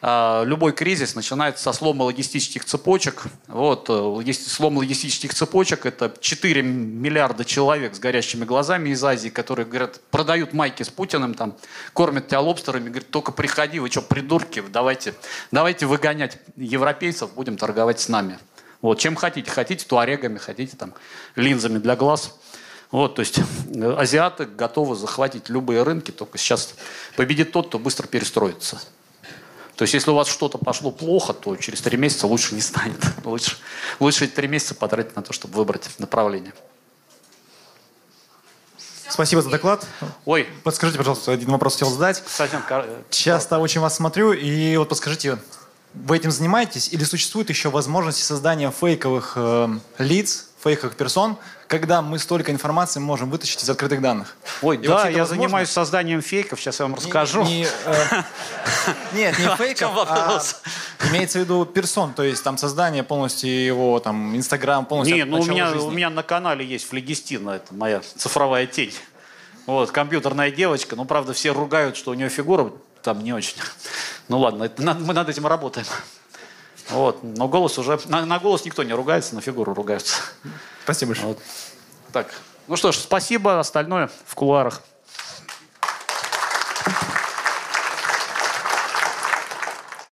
а, любой кризис начинается со слома логистических цепочек. Вот, э, слом логистических цепочек – это 4 миллиарда человек с горящими глазами из Азии, которые, говорят, продают майки с Путиным, там, кормят тебя лобстерами, говорят, только приходи, вы что, придурки, давайте, давайте выгонять европейцев, будем торговать с нами. Вот, чем хотите. Хотите туарегами, хотите там линзами для глаз. Вот, то есть э, азиаты готовы захватить любые рынки, только сейчас победит тот, кто быстро перестроится. То есть, если у вас что-то пошло плохо, то через три месяца лучше не станет. Лучше, лучше эти три месяца потратить на то, чтобы выбрать направление. Спасибо за доклад. Ой. Подскажите, пожалуйста, один вопрос хотел задать. Совсем... Часто очень вас смотрю, и вот подскажите, вы этим занимаетесь или существует еще возможность создания фейковых э, лиц, фейковых персон, когда мы столько информации можем вытащить из открытых данных. Ой, и да, я возможно? занимаюсь созданием фейков, сейчас я вам расскажу. Не, не, э, нет, не фейков, а имеется в виду персон, то есть там создание полностью его, там, Инстаграм полностью Нет, ну у меня, у меня на канале есть флегистина, это моя цифровая тень. Вот, компьютерная девочка, ну, правда, все ругают, что у нее фигура там не очень. Ну ладно, это, мы над этим работаем. Вот. Но голос уже... На, на голос никто не ругается, на фигуру ругаются. Спасибо большое. Вот. Так. Ну что ж, спасибо. Остальное в кулуарах.